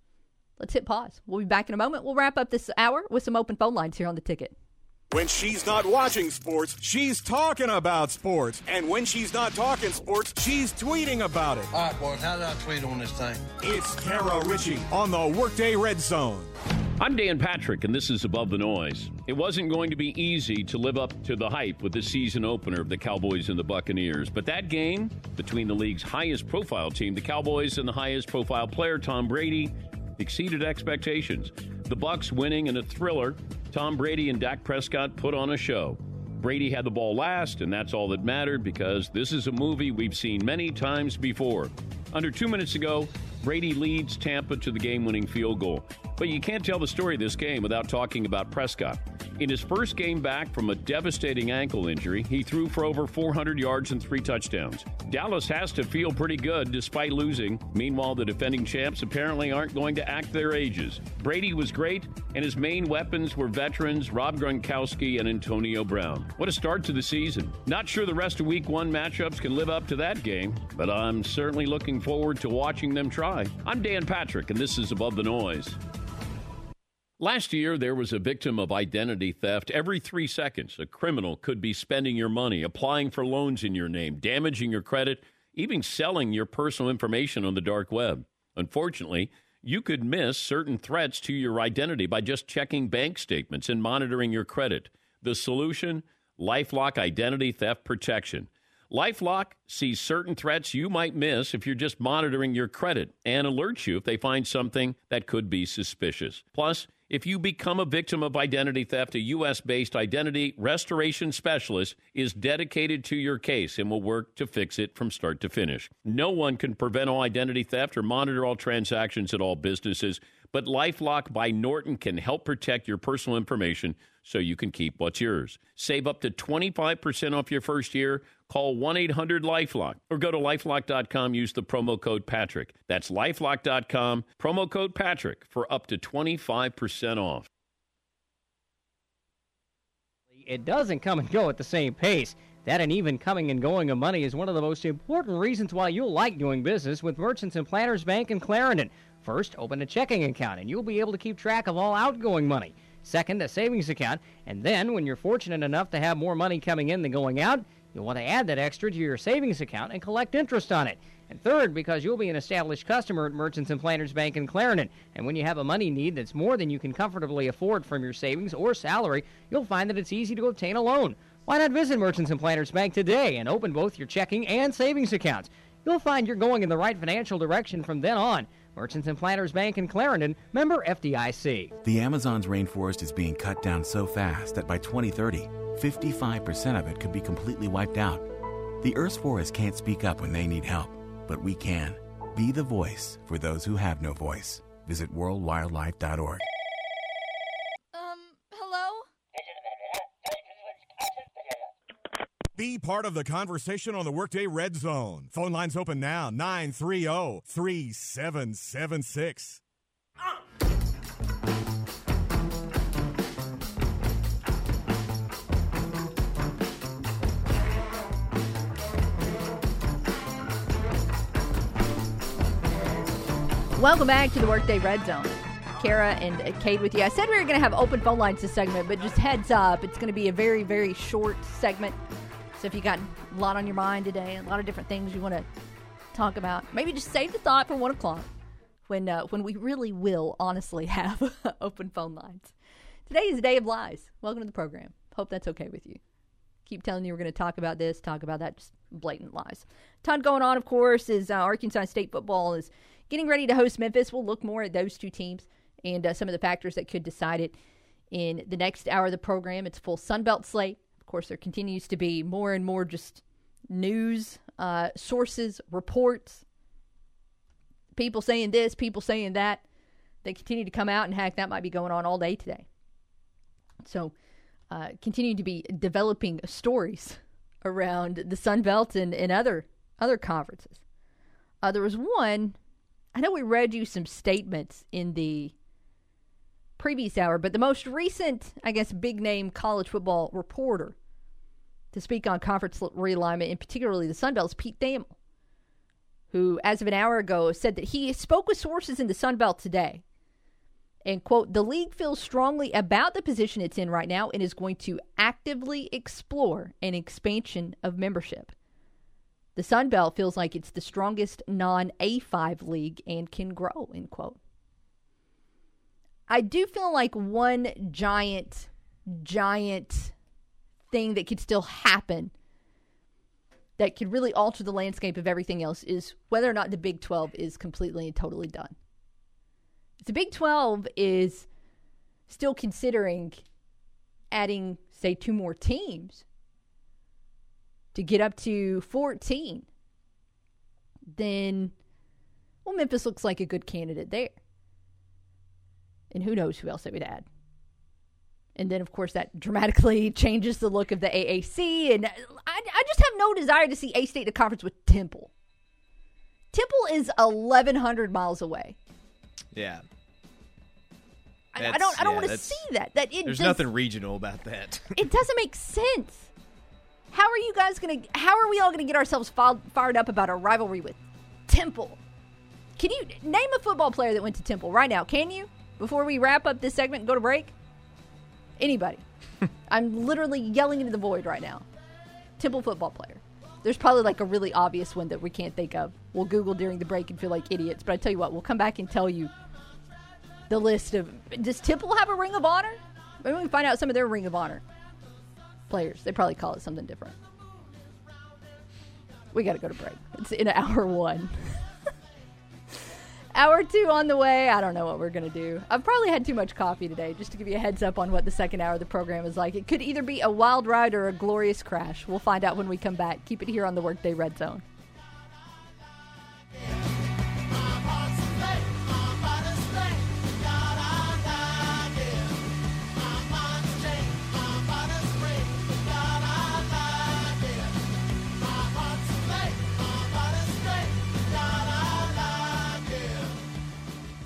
Let's hit pause. We'll be back in a moment. We'll wrap up this hour with some open phone lines here on the ticket. When she's not watching sports, she's talking about sports. And when she's not talking sports, she's tweeting about it. All right, boys, how do I tweet on this thing? It's Kara Richey on the Workday Red Zone. I'm Dan Patrick, and this is Above the Noise. It wasn't going to be easy to live up to the hype with the season opener of the Cowboys and the Buccaneers. But that game between the league's highest profile team, the Cowboys, and the highest profile player, Tom Brady, exceeded expectations. The Bucs winning in a thriller. Tom Brady and Dak Prescott put on a show. Brady had the ball last, and that's all that mattered because this is a movie we've seen many times before. Under two minutes ago, Brady leads Tampa to the game winning field goal. But you can't tell the story of this game without talking about Prescott. In his first game back from a devastating ankle injury, he threw for over 400 yards and three touchdowns. Dallas has to feel pretty good despite losing. Meanwhile, the defending champs apparently aren't going to act their ages. Brady was great, and his main weapons were veterans Rob Gronkowski and Antonio Brown. What a start to the season. Not sure the rest of week one matchups can live up to that game, but I'm certainly looking forward to watching them try. I'm Dan Patrick, and this is Above the Noise. Last year, there was a victim of identity theft. Every three seconds, a criminal could be spending your money, applying for loans in your name, damaging your credit, even selling your personal information on the dark web. Unfortunately, you could miss certain threats to your identity by just checking bank statements and monitoring your credit. The solution? Lifelock Identity Theft Protection. Lifelock sees certain threats you might miss if you're just monitoring your credit and alerts you if they find something that could be suspicious. Plus, if you become a victim of identity theft, a U.S. based identity restoration specialist is dedicated to your case and will work to fix it from start to finish. No one can prevent all identity theft or monitor all transactions at all businesses, but Lifelock by Norton can help protect your personal information so you can keep what's yours. Save up to 25% off your first year. Call 1 800 Lifelock or go to lifelock.com. Use the promo code Patrick. That's lifelock.com, promo code Patrick for up to 25% off. It doesn't come and go at the same pace. That uneven coming and going of money is one of the most important reasons why you'll like doing business with Merchants and Planters Bank in Clarendon. First, open a checking account and you'll be able to keep track of all outgoing money. Second, a savings account. And then, when you're fortunate enough to have more money coming in than going out, you'll want to add that extra to your savings account and collect interest on it. And third, because you'll be an established customer at Merchants and Planters Bank in Clarendon. And when you have a money need that's more than you can comfortably afford from your savings or salary, you'll find that it's easy to obtain a loan. Why not visit Merchants and Planters Bank today and open both your checking and savings accounts? You'll find you're going in the right financial direction from then on. Merchants and Planters Bank in Clarendon, member FDIC. The Amazon's rainforest is being cut down so fast that by 2030, 55% of it could be completely wiped out. The Earth's forests can't speak up when they need help, but we can. Be the voice for those who have no voice. Visit worldwildlife.org. Be part of the conversation on the Workday Red Zone. Phone lines open now 930 3776. Welcome back to the Workday Red Zone. Kara and Cade with you. I said we were going to have open phone lines this segment, but just heads up, it's going to be a very, very short segment. So if you got a lot on your mind today, a lot of different things you want to talk about, maybe just save the thought for one o'clock when uh, when we really will honestly have open phone lines. Today is a day of lies. Welcome to the program. Hope that's okay with you. Keep telling you we're going to talk about this, talk about that, just blatant lies. Ton going on, of course, is uh, Arkansas State football is getting ready to host Memphis. We'll look more at those two teams and uh, some of the factors that could decide it in the next hour of the program. It's full Sunbelt slate. Of course, there continues to be more and more just news uh, sources, reports, people saying this, people saying that. They continue to come out, and heck, that might be going on all day today. So, uh, continue to be developing stories around the Sun Belt and, and other other conferences. Uh, there was one. I know we read you some statements in the previous hour, but the most recent, I guess, big name college football reporter to speak on conference realignment, and particularly the Sun Belt, is Pete Thamel, who, as of an hour ago, said that he spoke with sources in the Sun Belt today. And, quote, the league feels strongly about the position it's in right now and is going to actively explore an expansion of membership. The Sun Belt feels like it's the strongest non A5 league and can grow, end quote. I do feel like one giant, giant thing that could still happen that could really alter the landscape of everything else is whether or not the Big 12 is completely and totally done. If the Big 12 is still considering adding, say, two more teams to get up to 14, then Well, Memphis looks like a good candidate there. And who knows who else they would add. And then, of course, that dramatically changes the look of the AAC. And I, I just have no desire to see A State in a conference with Temple. Temple is 1,100 miles away. Yeah. I, I don't. I don't yeah, want to see that. That it There's does- nothing regional about that. It doesn't make sense. How are you guys gonna? How are we all gonna get ourselves fi- fired up about a rivalry with Temple? Can you name a football player that went to Temple right now? Can you? Before we wrap up this segment and go to break, anybody? I'm literally yelling into the void right now. Temple football player. There's probably like a really obvious one that we can't think of. We'll Google during the break and feel like idiots. But I tell you what, we'll come back and tell you the list of. Does Temple have a Ring of Honor? Maybe we can find out some of their Ring of Honor players. They probably call it something different. We got to go to break. It's in hour one. hour two on the way. I don't know what we're going to do. I've probably had too much coffee today, just to give you a heads up on what the second hour of the program is like. It could either be a wild ride or a glorious crash. We'll find out when we come back. Keep it here on the Workday Red Zone.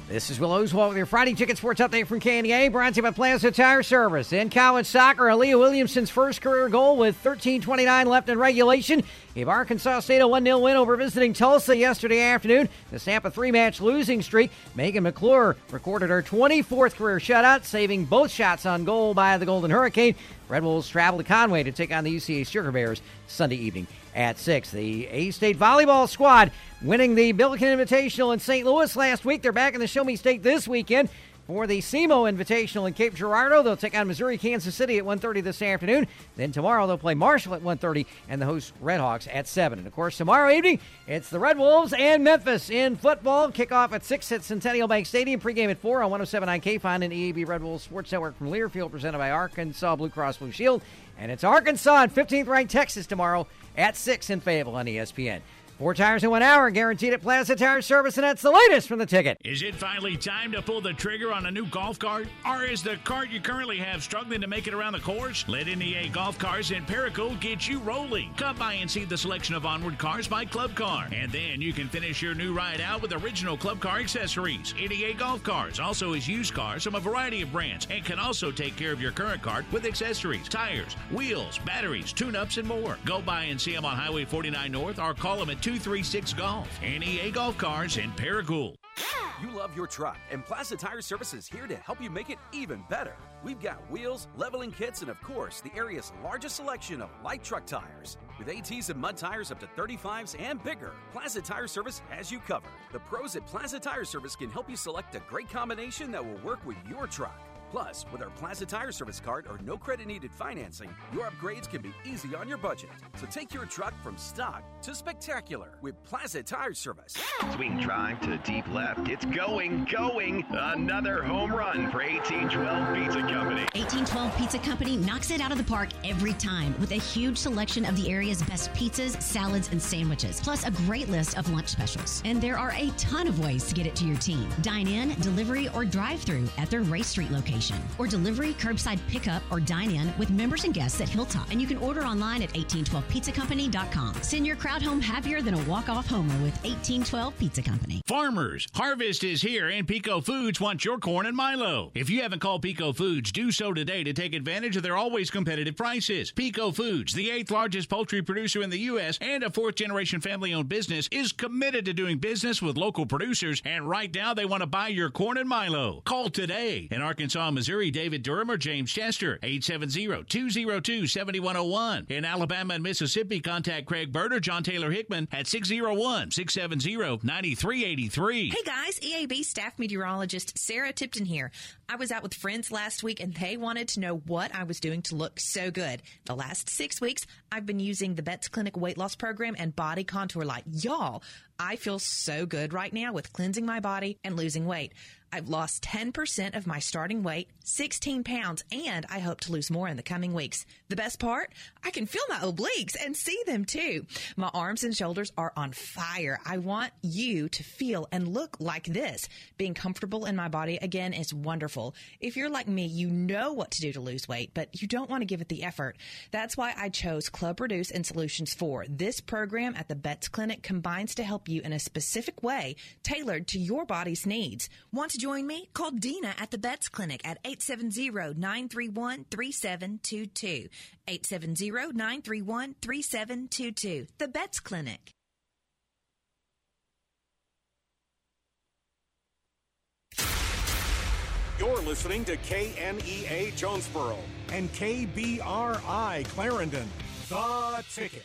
This is Will Oswald with your Friday Ticket Sports Update from KNEA, brought to you by Plaza Tire Service. In college soccer, Aaliyah Williamson's first career goal with 13.29 left in regulation gave Arkansas State a 1-0 win over visiting Tulsa yesterday afternoon. The snap three-match losing streak. Megan McClure recorded her 24th career shutout, saving both shots on goal by the Golden Hurricane. Red Wolves travel to Conway to take on the UCA Sugar Bears Sunday evening at 6. The A State volleyball squad winning the Billiken Invitational in St. Louis last week. They're back in the Show Me State this weekend for the SEMO Invitational in Cape Girardeau. They'll take on Missouri, Kansas City at 1.30 this afternoon. Then tomorrow they'll play Marshall at 1.30 and the host Redhawks at 7. And of course, tomorrow evening, it's the Red Wolves and Memphis in football. Kickoff at 6 at Centennial Bank Stadium. Pregame at 4 on 107.9 KFIN and EAB Red Wolves Sports Network from Learfield, presented by Arkansas Blue Cross Blue Shield. And it's Arkansas and 15th ranked Texas tomorrow at 6 in Fayetteville on ESPN. Four tires in one hour, guaranteed at Plaza Tire Service, and that's the latest from the ticket. Is it finally time to pull the trigger on a new golf cart? Or is the cart you currently have struggling to make it around the course? Let NEA Golf Cars in Paragould get you rolling. Come by and see the selection of onward cars by Club Car. And then you can finish your new ride out with original Club Car accessories. NEA Golf Cars also is used cars from a variety of brands and can also take care of your current cart with accessories, tires, wheels, batteries, tune ups, and more. Go by and see them on Highway 49 North or call them at 236 Golf. NEA Golf Cars in Paragould. You love your truck, and Plaza Tire Service is here to help you make it even better. We've got wheels, leveling kits, and of course, the area's largest selection of light truck tires. With ATs and mud tires up to 35s and bigger, Plaza Tire Service has you covered. The pros at Plaza Tire Service can help you select a great combination that will work with your truck. Plus, with our Plaza Tire Service card or no credit needed financing, your upgrades can be easy on your budget. So take your truck from stock to spectacular with Plaza Tire Service. Swing drive to deep left. It's going, going. Another home run for 1812 Pizza Company. 1812 Pizza Company knocks it out of the park every time with a huge selection of the area's best pizzas, salads, and sandwiches, plus a great list of lunch specials. And there are a ton of ways to get it to your team. Dine in, delivery, or drive through at their Race Street location, or delivery, curbside pickup, or dine in with members and guests at Hilltop. And you can order online at 1812pizzacompany.com. Send your crowd home happier than a walk off homer with 1812 Pizza Company. Farmers, harvest is here, and Peco Foods wants your corn and Milo. If you haven't called Peco Foods, do so today to take advantage of their always competitive prices. Peco Foods, the eighth largest poultry producer in the U.S. and a fourth generation family owned business, is committed to doing business with local producers, and right now they want to buy your corn and Milo. Call today. In Arkansas, Missouri, David Durham or James Chester, 870 202 7101. In Alabama and Mississippi, contact Craig Bird or John Taylor Hickman at 601 670 9383. Hey guys, EAB staff meteorologist Sarah Tipton here. I was out with friends last week and they wanted to know what I was doing to look so good. The last six weeks, I've been using the Betts Clinic weight loss program and body contour light. Y'all, I feel so good right now with cleansing my body and losing weight. I've lost 10% of my starting weight, 16 pounds, and I hope to lose more in the coming weeks. The best part? I can feel my obliques and see them too. My arms and shoulders are on fire. I want you to feel and look like this. Being comfortable in my body again is wonderful. If you're like me, you know what to do to lose weight, but you don't want to give it the effort. That's why I chose Club Reduce and Solutions 4. This program at the Betts Clinic combines to help you in a specific way tailored to your body's needs. Want to join me? Call Dina at the Betts Clinic at 870-931-3722. 870-931-3722. The Betts Clinic. You're listening to KNEA Jonesboro and KBRI Clarendon. The Ticket.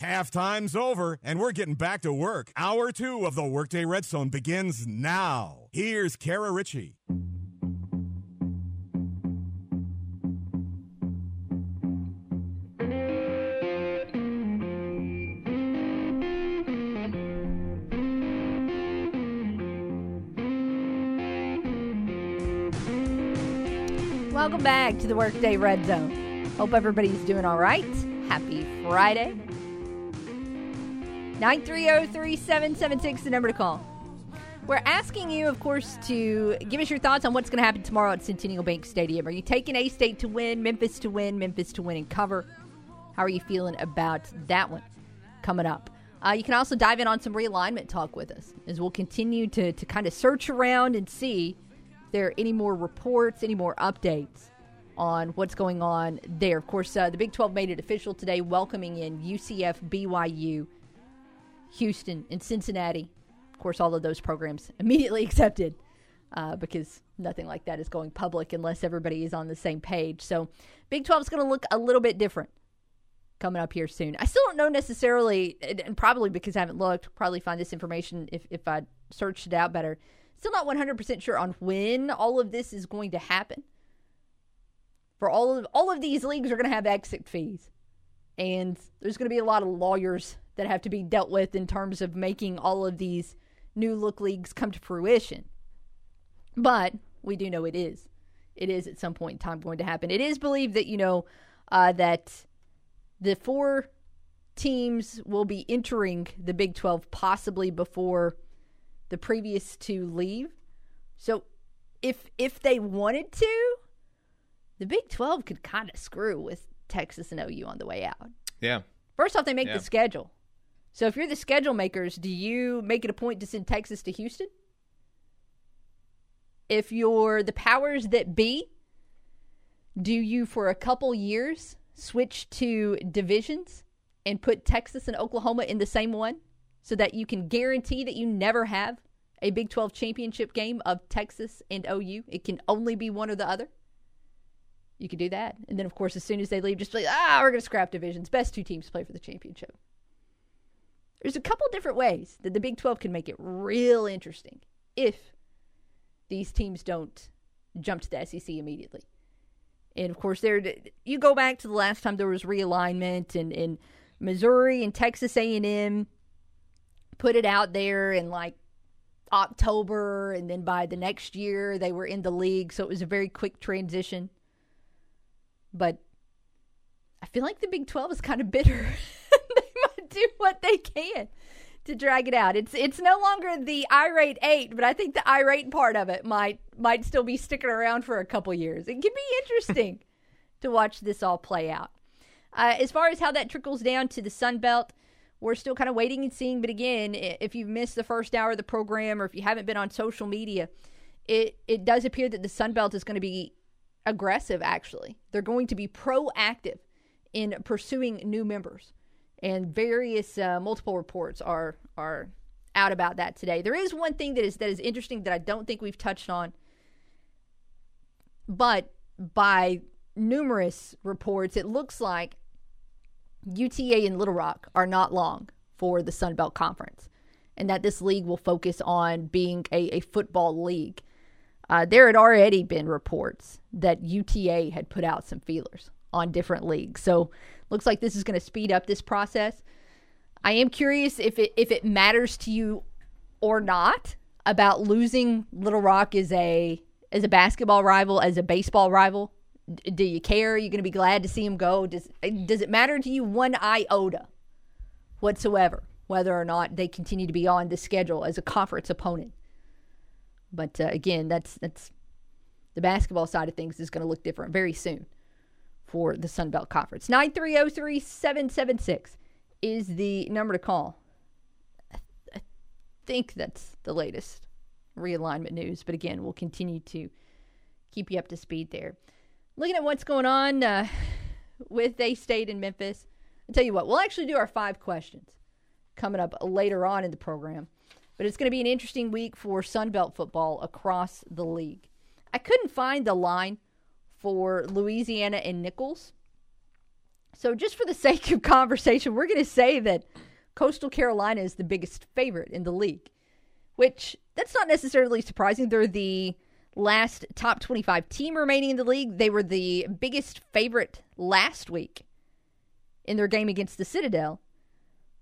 Halftime's over, and we're getting back to work. Hour two of the Workday Red Zone begins now. Here's Kara Richey. Welcome back to the Workday Red Zone. Hope everybody's doing all right. Happy Friday. 930-3776, the number to call. We're asking you, of course, to give us your thoughts on what's going to happen tomorrow at Centennial Bank Stadium. Are you taking A-State to win, Memphis to win, Memphis to win and cover? How are you feeling about that one coming up? Uh, you can also dive in on some realignment talk with us as we'll continue to, to kind of search around and see if there are any more reports, any more updates on what's going on there. Of course, uh, the Big 12 made it official today, welcoming in UCF, BYU, Houston, and Cincinnati. Of course, all of those programs immediately accepted uh, because nothing like that is going public unless everybody is on the same page. So, Big 12 is going to look a little bit different coming up here soon. I still don't know necessarily, and probably because I haven't looked, probably find this information if, if I searched it out better. Still not 100% sure on when all of this is going to happen. For all of all of these leagues are going to have exit fees. And there's going to be a lot of lawyers that have to be dealt with in terms of making all of these new look leagues come to fruition. But we do know it is. It is at some point in time going to happen. It is believed that, you know, uh, that the four teams will be entering the Big 12 possibly before the previous two leave. So if if they wanted to, the Big 12 could kind of screw with Texas and OU on the way out. Yeah. First off, they make Yeah. the schedule. So if you're the schedule makers, do you make it a point to send Texas to Houston? If you're the powers that be, do you for a couple years switch to divisions and put Texas and Oklahoma in the same one so that you can guarantee that you never have a Big 12 championship game of Texas and OU? It can only be one or the other. You could do that. And then, of course, as soon as they leave, just be like, ah, we're going to scrap divisions. Best two teams play for the championship. There's a couple different ways that the Big 12 can make it real interesting if these teams don't jump to the SEC immediately. And of course, there you go back to the last time there was realignment, and, and Missouri and Texas A&M put it out there in like October, and then by the next year they were in the league, so it was a very quick transition. But I feel like the Big 12 is kind of bitter. do what they can to drag it out. It's it's no longer the irate eight, but I think the irate part of it might might still be sticking around for a couple years. It could be interesting to watch this all play out. Uh, as far as how that trickles down to the Sun Belt, we're still kind of waiting and seeing. But again, if you've missed the first hour of the program or if you haven't been on social media, it it does appear that the Sun Belt is going to be aggressive. Actually, they're going to be proactive in pursuing new members and various uh, multiple reports are are out about that today. There is one thing that is that is interesting that I don't think we've touched on, but by numerous reports, it looks like UTA and Little Rock are not long for the Sun Belt Conference, and that this league will focus on being a, a football league. Uh, there had already been reports that UTA had put out some feelers on different leagues. So looks like this is going to speed up this process. I am curious if it if it matters to you or not about losing Little Rock as a as a basketball rival, as a baseball rival? D- do you care? Are you going to be glad to see him go? Does does it matter to you one iota whatsoever whether or not they continue to be on the schedule as a conference opponent? But uh, again, that's that's the basketball side of things is going to look different very soon for the Sun Belt Conference. 9303776 is the number to call. I think that's the latest realignment news, but again, we'll continue to keep you up to speed there. Looking at what's going on uh, with A State in Memphis, I'll tell you what, we'll actually do our five questions coming up later on in the program. But it's going to be an interesting week for Sun Belt football across the league. I couldn't find the line for Louisiana and Nicholls. So, just for the sake of conversation, we're going to say that Coastal Carolina is the biggest favorite in the league, which that's not necessarily surprising. They're the last top 25 team remaining in the league. They were the biggest favorite last week in their game against the Citadel.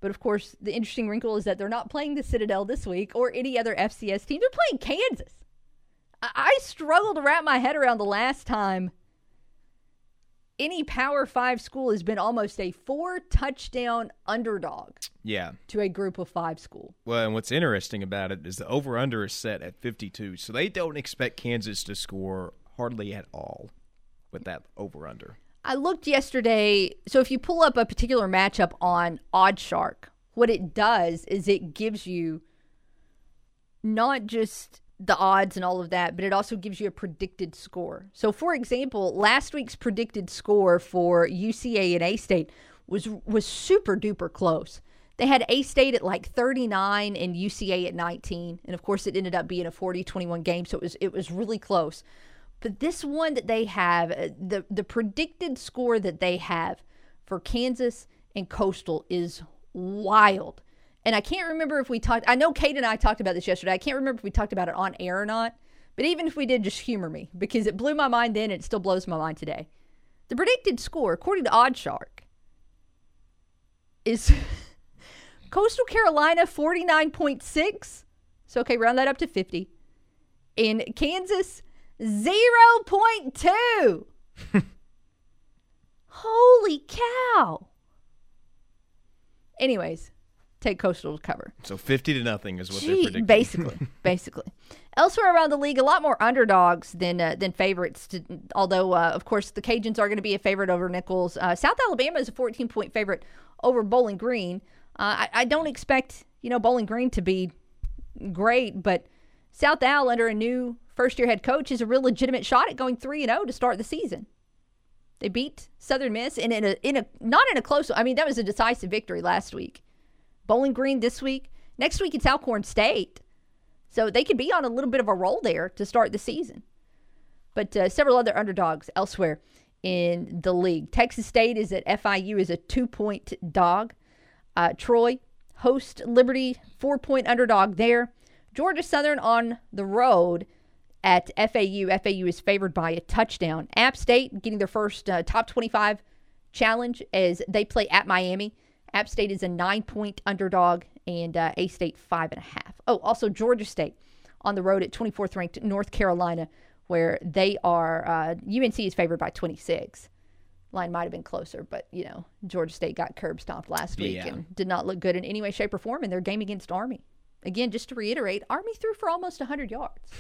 But of course, the interesting wrinkle is that they're not playing the Citadel this week or any other FCS team. They're playing Kansas. I, struggle to wrap my head around the last time any Power Five school has been almost a four touchdown underdog Yeah. to a group of five school. Well, and what's interesting about it is the over under is set at 52. So they don't expect Kansas to score hardly at all with that over under. I looked yesterday. So if you pull up a particular matchup on OddsShark, what it does is it gives you not just the odds and all of that, but it also gives you a predicted score. So, for example, last week's predicted score for UCA and A State was was super duper close. They had A State at like 39 and UCA at 19, and of course, it ended up being a 40-21 game, so it was it was really close. But this one that they have, uh, the the predicted score that they have for Kansas and Coastal is wild. And I can't remember if we talked. I know Cade and I talked about this yesterday. I can't remember if we talked about it on air or not. But even if we did, just humor me because it blew my mind then and it still blows my mind today. The predicted score, according to OddsShark, is Coastal Carolina 49.6. So, okay, round that up to 50. In Kansas 0.2. Holy cow. Anyways, take Coastal to cover. So 50 to nothing is what they're Gee, predicting. basically, basically. Elsewhere around the league, a lot more underdogs than uh, than favorites. To, although, uh, of course, the Cajuns are going to be a favorite over Nicholls. Uh, South Alabama is a 14 point favorite over Bowling Green. Uh, I, I don't expect you know Bowling Green to be great, but South Al under a new first year head coach is a real legitimate shot at going three and zero to start the season. They beat Southern Miss and in a in a not in a close. I mean, that was a decisive victory last week. Bowling Green this week. Next week it's Alcorn State. So they could be on a little bit of a roll there to start the season. But uh, several other underdogs elsewhere in the league. Texas State is at FIU is a two point dog. Uh, Troy host Liberty four point underdog there. Georgia Southern on the road at FAU. FAU is favored by a touchdown. App State getting their first uh, top 25 challenge as they play at Miami. App State is a nine point underdog and uh, A State five and a half. Oh, also Georgia State on the road at 24th ranked North Carolina, where they are, uh, UNC is favored by 26. Line might have been closer, but, you know, Georgia State got curb stomped last week Yeah. and did not look good in any way, shape, or form in their game against Army. Again, just to reiterate, Army threw for almost 100 yards.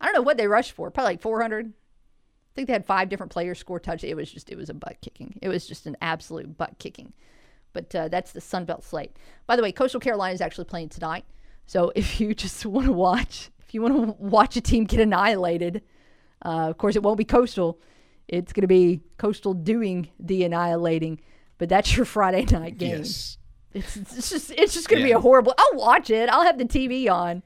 I don't know what they rushed for, probably like 400. I think they had five different players score touch. It was just, it was a butt kicking. It was just an absolute butt kicking. But uh, that's the Sun Belt slate. By the way, Coastal Carolina is actually playing tonight. So if you just want to watch, if you want to watch a team get annihilated, uh, of course it won't be Coastal. It's going to be Coastal doing the annihilating. But that's your Friday night game. Yes. It's, it's just it's just going to be a horrible. I'll watch it. I'll have the TV on,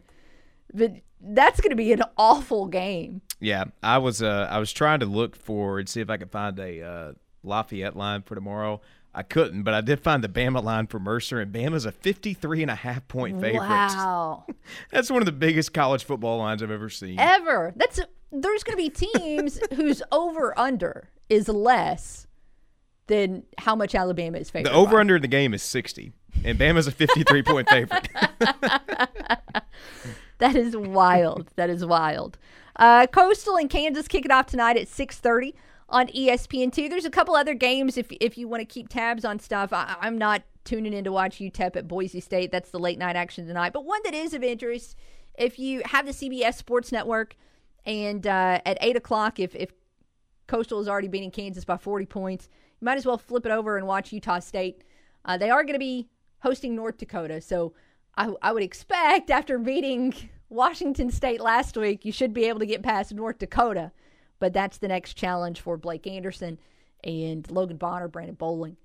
but that's going to be an awful game. Yeah, I was uh I was trying to look for and see if I could find a uh, Lafayette line for tomorrow. I couldn't, but I did find the Bama line for Mercer, and Bama's a 53 and a half point favorite. Wow. That's one of the biggest college football lines I've ever seen. Ever. That's there's going to be teams whose over under is less than how much Alabama is favored. The over under in the game is 60, and Bama's a 53 point favorite. that is wild. That is wild. Uh, Coastal and Kansas kick it off tonight at 6:30 on E ESPN2. There's a couple other games if if you want to keep tabs on stuff. I, I'm not tuning in to watch UTEP at Boise State. That's the late night action tonight. But one that is of interest, if you have the CBS Sports Network, and uh, at eight o'clock, if if Coastal is already beating Kansas by 40 points, you might as well flip it over and watch Utah State. Uh, they are going to be hosting North Dakota, so I, I would expect after beating Washington State last week, you should be able to get past North Dakota. But that's the next challenge for Blake Anderson and Logan Bonner, Brandon Bowling,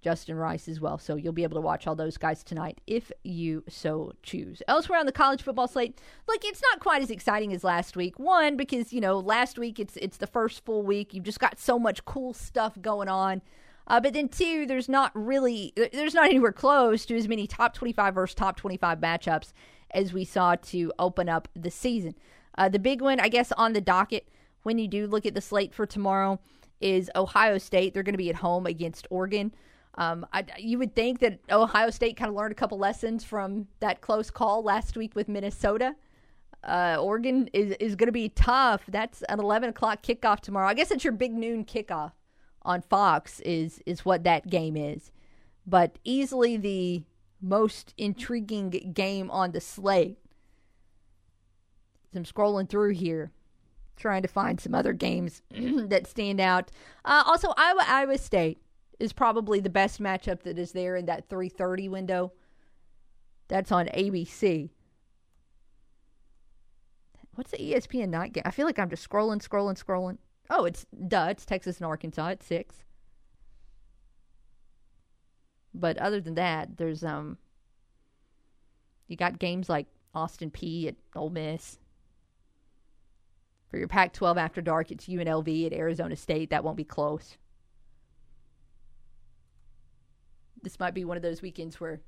Justin Rice as well. So you'll be able to watch all those guys tonight if you so choose. Elsewhere on the college football slate, look, it's not quite as exciting as last week. One, because you know last week it's it's the first full week. You've just got so much cool stuff going on. Uh, but then two, there's not really there's not anywhere close to as many top 25 versus top 25 matchups as we saw to open up the season. Uh, the big one, I guess, on the docket when you do look at the slate for tomorrow is Ohio State. They're going to be at home against Oregon. Um, I, you would think that Ohio State kind of learned a couple lessons from that close call last week with Minnesota. Uh, Oregon is, is going to be tough. That's an 11 o'clock kickoff tomorrow. I guess it's your big noon kickoff on Fox is is what that game is. But easily the most intriguing game on the slate. As I'm scrolling through here, trying to find some other games that stand out. Uh, also, Iowa Iowa State is probably the best matchup that is there in that 3:30 window. That's on ABC. What's the ESPN night game? I feel like I'm just scrolling, scrolling, scrolling. Oh, it's duh. It's Texas and Arkansas at six. But other than that, there's um. You got games like Austin Peay at Ole Miss. For your Pac-12 after dark, it's UNLV at Arizona State. That won't be close. This might be one of those weekends where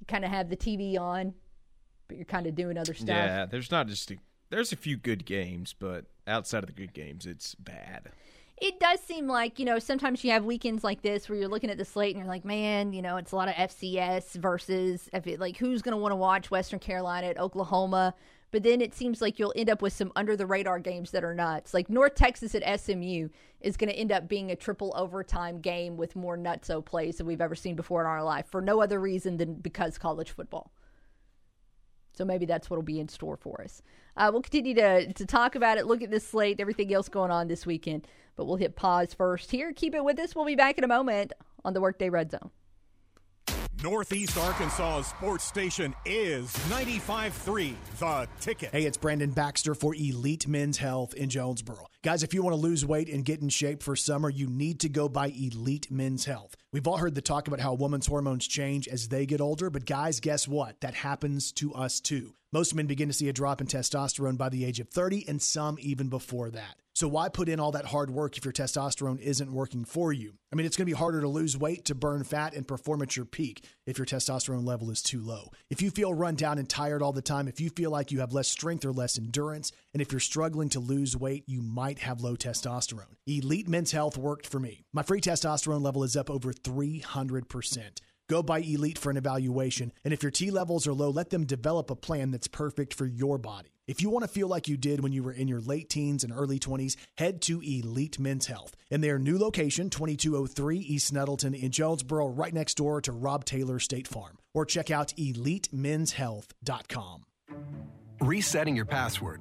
you kind of have the TV on, but you're kind of doing other stuff. Yeah, there's not just a, there's a few good games, but outside of the good games, it's bad. It does seem like, you know, sometimes you have weekends like this where you're looking at the slate and you're like, man, you know, it's a lot of FCS versus, if it, like, who's going to want to watch Western Carolina at Oklahoma? But then it seems like you'll end up with some under the radar games that are nuts. Like North Texas at SMU is going to end up being a triple overtime game with more nutso plays than we've ever seen before in our life for no other reason than because college football. So maybe that's what will be in store for us. Uh, we'll continue to, to talk about it, look at this slate, everything else going on this weekend. But we'll hit pause first here. Keep it with us. We'll be back in a moment on the Workday Red Zone. Northeast Arkansas sports station is 95.3 The Ticket. Hey, it's Brandon Baxter for Elite Men's Health in Jonesboro. Guys, if you want to lose weight and get in shape for summer, you need to go by Elite Men's Health. We've all heard the talk about how women's hormones change as they get older, but guys, guess what? That happens to us too. Most men begin to see a drop in testosterone by the age of 30, and some even before that. So, why put in all that hard work if your testosterone isn't working for you? I mean, it's going to be harder to lose weight, to burn fat, and perform at your peak if your testosterone level is too low. If you feel run down and tired all the time, if you feel like you have less strength or less endurance, and if you're struggling to lose weight, you might have low testosterone. Elite Men's Health worked for me. My free testosterone level is up over 300%. Go by Elite for an evaluation, and if your T levels are low, let them develop a plan that's perfect for your body. If you want to feel like you did when you were in your late teens and early 20s, head to Elite Men's Health. In their new location, 2203 East Nettleton in Jonesboro, right next door to Rob Taylor State Farm. Or check out elitemenshealth.com. Resetting your password,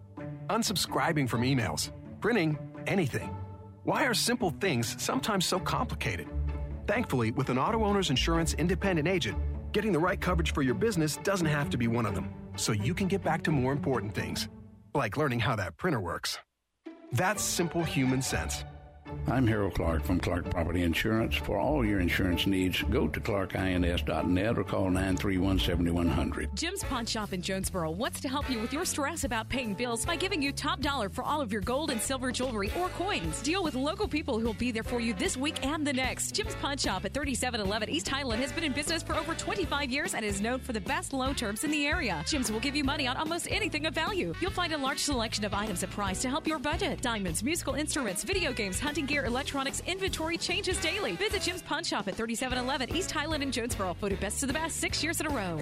unsubscribing from emails, printing anything. Why are simple things sometimes so complicated? Thankfully, with an auto owner's insurance independent agent, getting the right coverage for your business doesn't have to be one of them, so you can get back to more important things, like learning how that printer works. That's simple human sense. I'm Harold Clark from Clark Property Insurance. For all your insurance needs, go to clarkins.net or call 931 7100. Jim's Pawn Shop in Jonesboro wants to help you with your stress about paying bills by giving you top dollar for all of your gold and silver jewelry or coins. Deal with local people who will be there for you this week and the next. Jim's Pawn Shop at 3711 East Highland has been in business for over 25 years and is known for the best loan terms in the area. Jim's will give you money on almost anything of value. You'll find a large selection of items at price to help your budget. Diamonds, musical instruments, video games, hunting gear, electronics, inventory changes daily. Visit Jim's Pawn Shop at 3711 East Highland in Jonesboro. Voted best to the best six years in a row.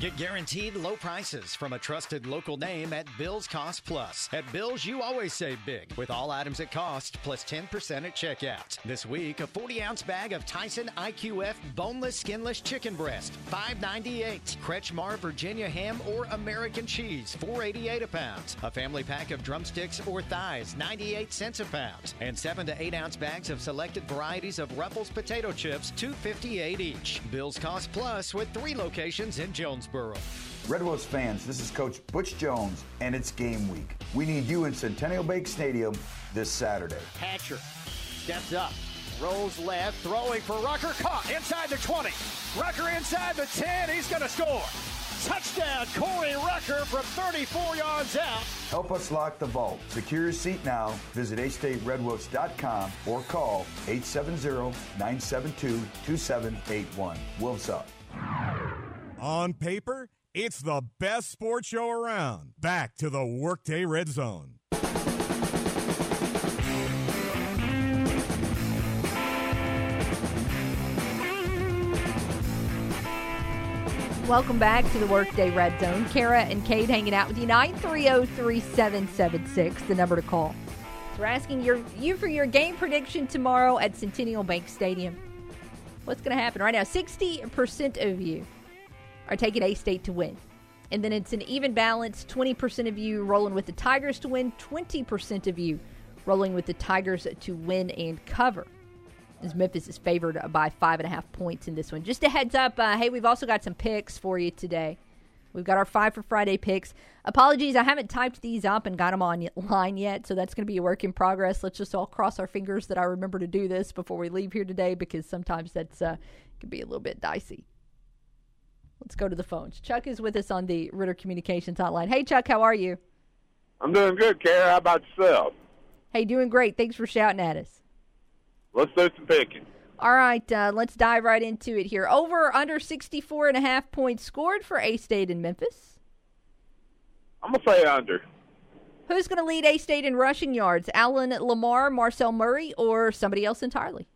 Get guaranteed low prices from a trusted local name at Bill's Cost Plus. At Bill's, you always save big with all items at cost plus 10% at checkout. This week, a 40 ounce bag of Tyson IQF boneless, skinless chicken breast, $5.98. Kretschmar Virginia ham or American cheese, $4.88 a pound. A family pack of drumsticks or thighs, 98 cents a pound. And 7 to 8 ounce bags of selected varieties of Ruffles potato chips, $2.58 each. Bill's Cost Plus with three locations in Jonesboro. Red Wolves fans, this is Coach Butch Jones, and it's game week. We need you in Centennial Bank Stadium this Saturday. Hatcher steps up, rolls left, throwing for Rucker, caught inside the 20. Rucker inside the 10, he's going to score. Touchdown, Corey Rucker from 34 yards out. Help us lock the vault. Secure your seat now. Visit astateredwolves.com or call 870-972-2781. Wolves up. On paper, it's the best sports show around. Back to the Workday Red Zone. Welcome back to the Workday Red Zone. Kara and Cade hanging out with you. 930-3776, the number to call. So we're asking your, you for your game prediction tomorrow at Centennial Bank Stadium. What's going to happen right now? 60% of you are taking A State to win. And then it's an even balance 20% of you rolling with the Tigers to win, 20% of you rolling with the Tigers to win and cover. As Memphis is favored by five and a half points in this one. Just a heads up uh, hey, we've also got some picks for you today. We've got our five for Friday picks. Apologies, I haven't typed these up and got them online yet, so that's going to be a work in progress. Let's just all cross our fingers that I remember to do this before we leave here today because sometimes that's uh, can be a little bit dicey. Let's go to the phones. Chuck is with us on the Ritter Communications Hotline. Hey, Chuck, how are you? I'm doing good, Kara. How about yourself? Hey, doing great. Thanks for shouting at us. Let's do some picking. All right, uh, let's dive right into it here. Over or under 64 and a half points scored for A State in Memphis. I'm going to say under. Who's going to lead A State in rushing yards? Alan Lamar, Marcel Murray, or somebody else entirely?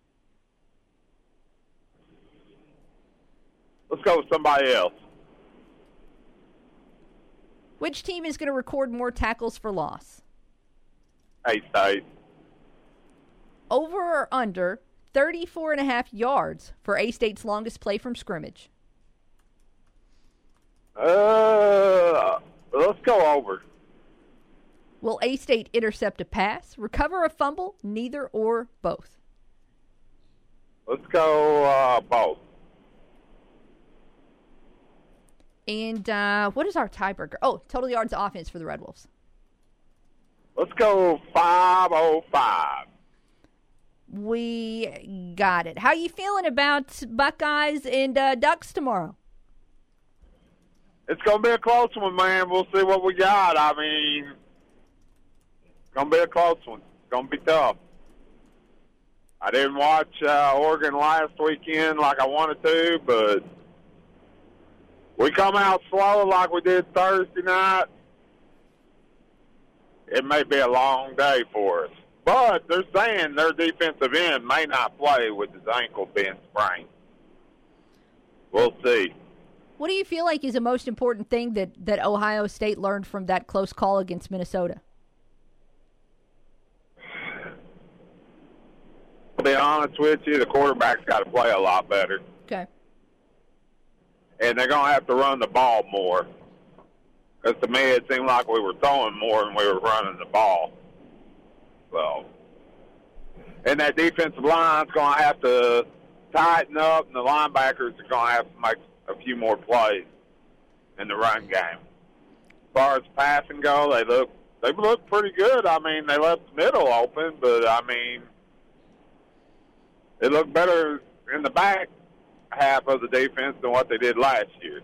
Let's go with somebody else. Which team is going to record more tackles for loss? A State. Over or under 34 and a half yards for A State's longest play from scrimmage? Uh, let's go over. Will A State intercept a pass, recover a fumble, neither or both? Let's go uh, both. And uh, what is our tiebreaker? Oh, total yards offense for the Red Wolves. Let's go 505. We got it. How you feeling about Buckeyes and uh, Ducks tomorrow? It's going to be a close one, man. We'll see what we got. I mean, to be a close one. It's going to be tough. I didn't watch uh, Oregon last weekend like I wanted to, but we come out slow like we did Thursday night. It may be a long day for us. But they're saying their defensive end may not play with his ankle being sprained. We'll see. What do you feel like is the most important thing that, that Ohio State learned from that close call against Minnesota? To be honest with you, the quarterback's got to play a lot better. Okay. And they're going to have to run the ball more. Because to me, it seemed like we were throwing more than we were running the ball. So, and that defensive line's going to have to tighten up, and the linebackers are going to have to make a few more plays in the run game. As far as passing go, they look they look pretty good. I mean, they left the middle open, but I mean, they look better in the back half of the defense than what they did last year.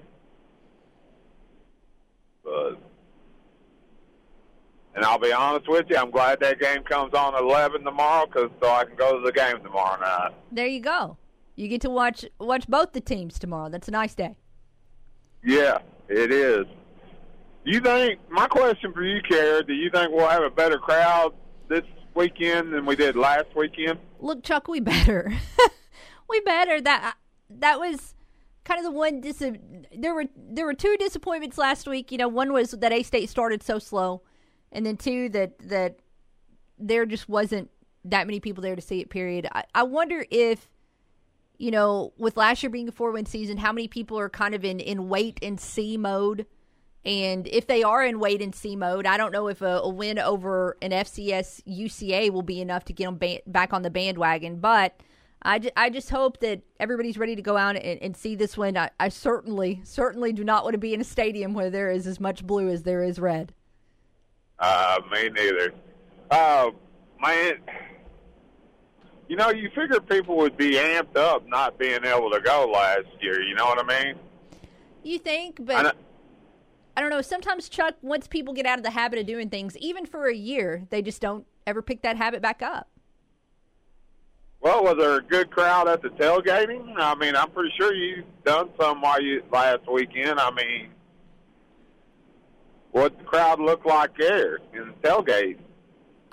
But And I'll be honest with you, I'm glad that game comes on 11 tomorrow, cause so I can go to the game tomorrow night. There you go. You get to watch watch both the teams tomorrow. That's a nice day. Yeah, it is. You think? My question for you, Kara, do you think we'll have a better crowd this weekend than we did last weekend? Look, Chuck, we better. we better. That that was kind of the one. Dis- there were there were two disappointments last week. You know, one was that A State started so slow, and then two that that there just wasn't that many people there to see it. Period. I, I wonder if you know, with last year being a four win season, how many people are kind of in in wait and see mode. And if they are in wait and see mode, I don't know if a, a win over an FCS UCA will be enough to get them ba- back on the bandwagon. But I, I just hope that everybody's ready to go out and, and see this one. I, I certainly, certainly do not want to be in a stadium where there is as much blue as there is red. Uh, me neither. Uh, man, you know, you figure people would be amped up not being able to go last year. You know what I mean? You think, I but I don't know. Sometimes, Chuck, once people get out of the habit of doing things, even for a year, they just don't ever pick that habit back up. Well, was there a good crowd at the tailgating? I mean, I'm pretty sure you done some while you last weekend. I mean, what the crowd looked like there in the tailgate?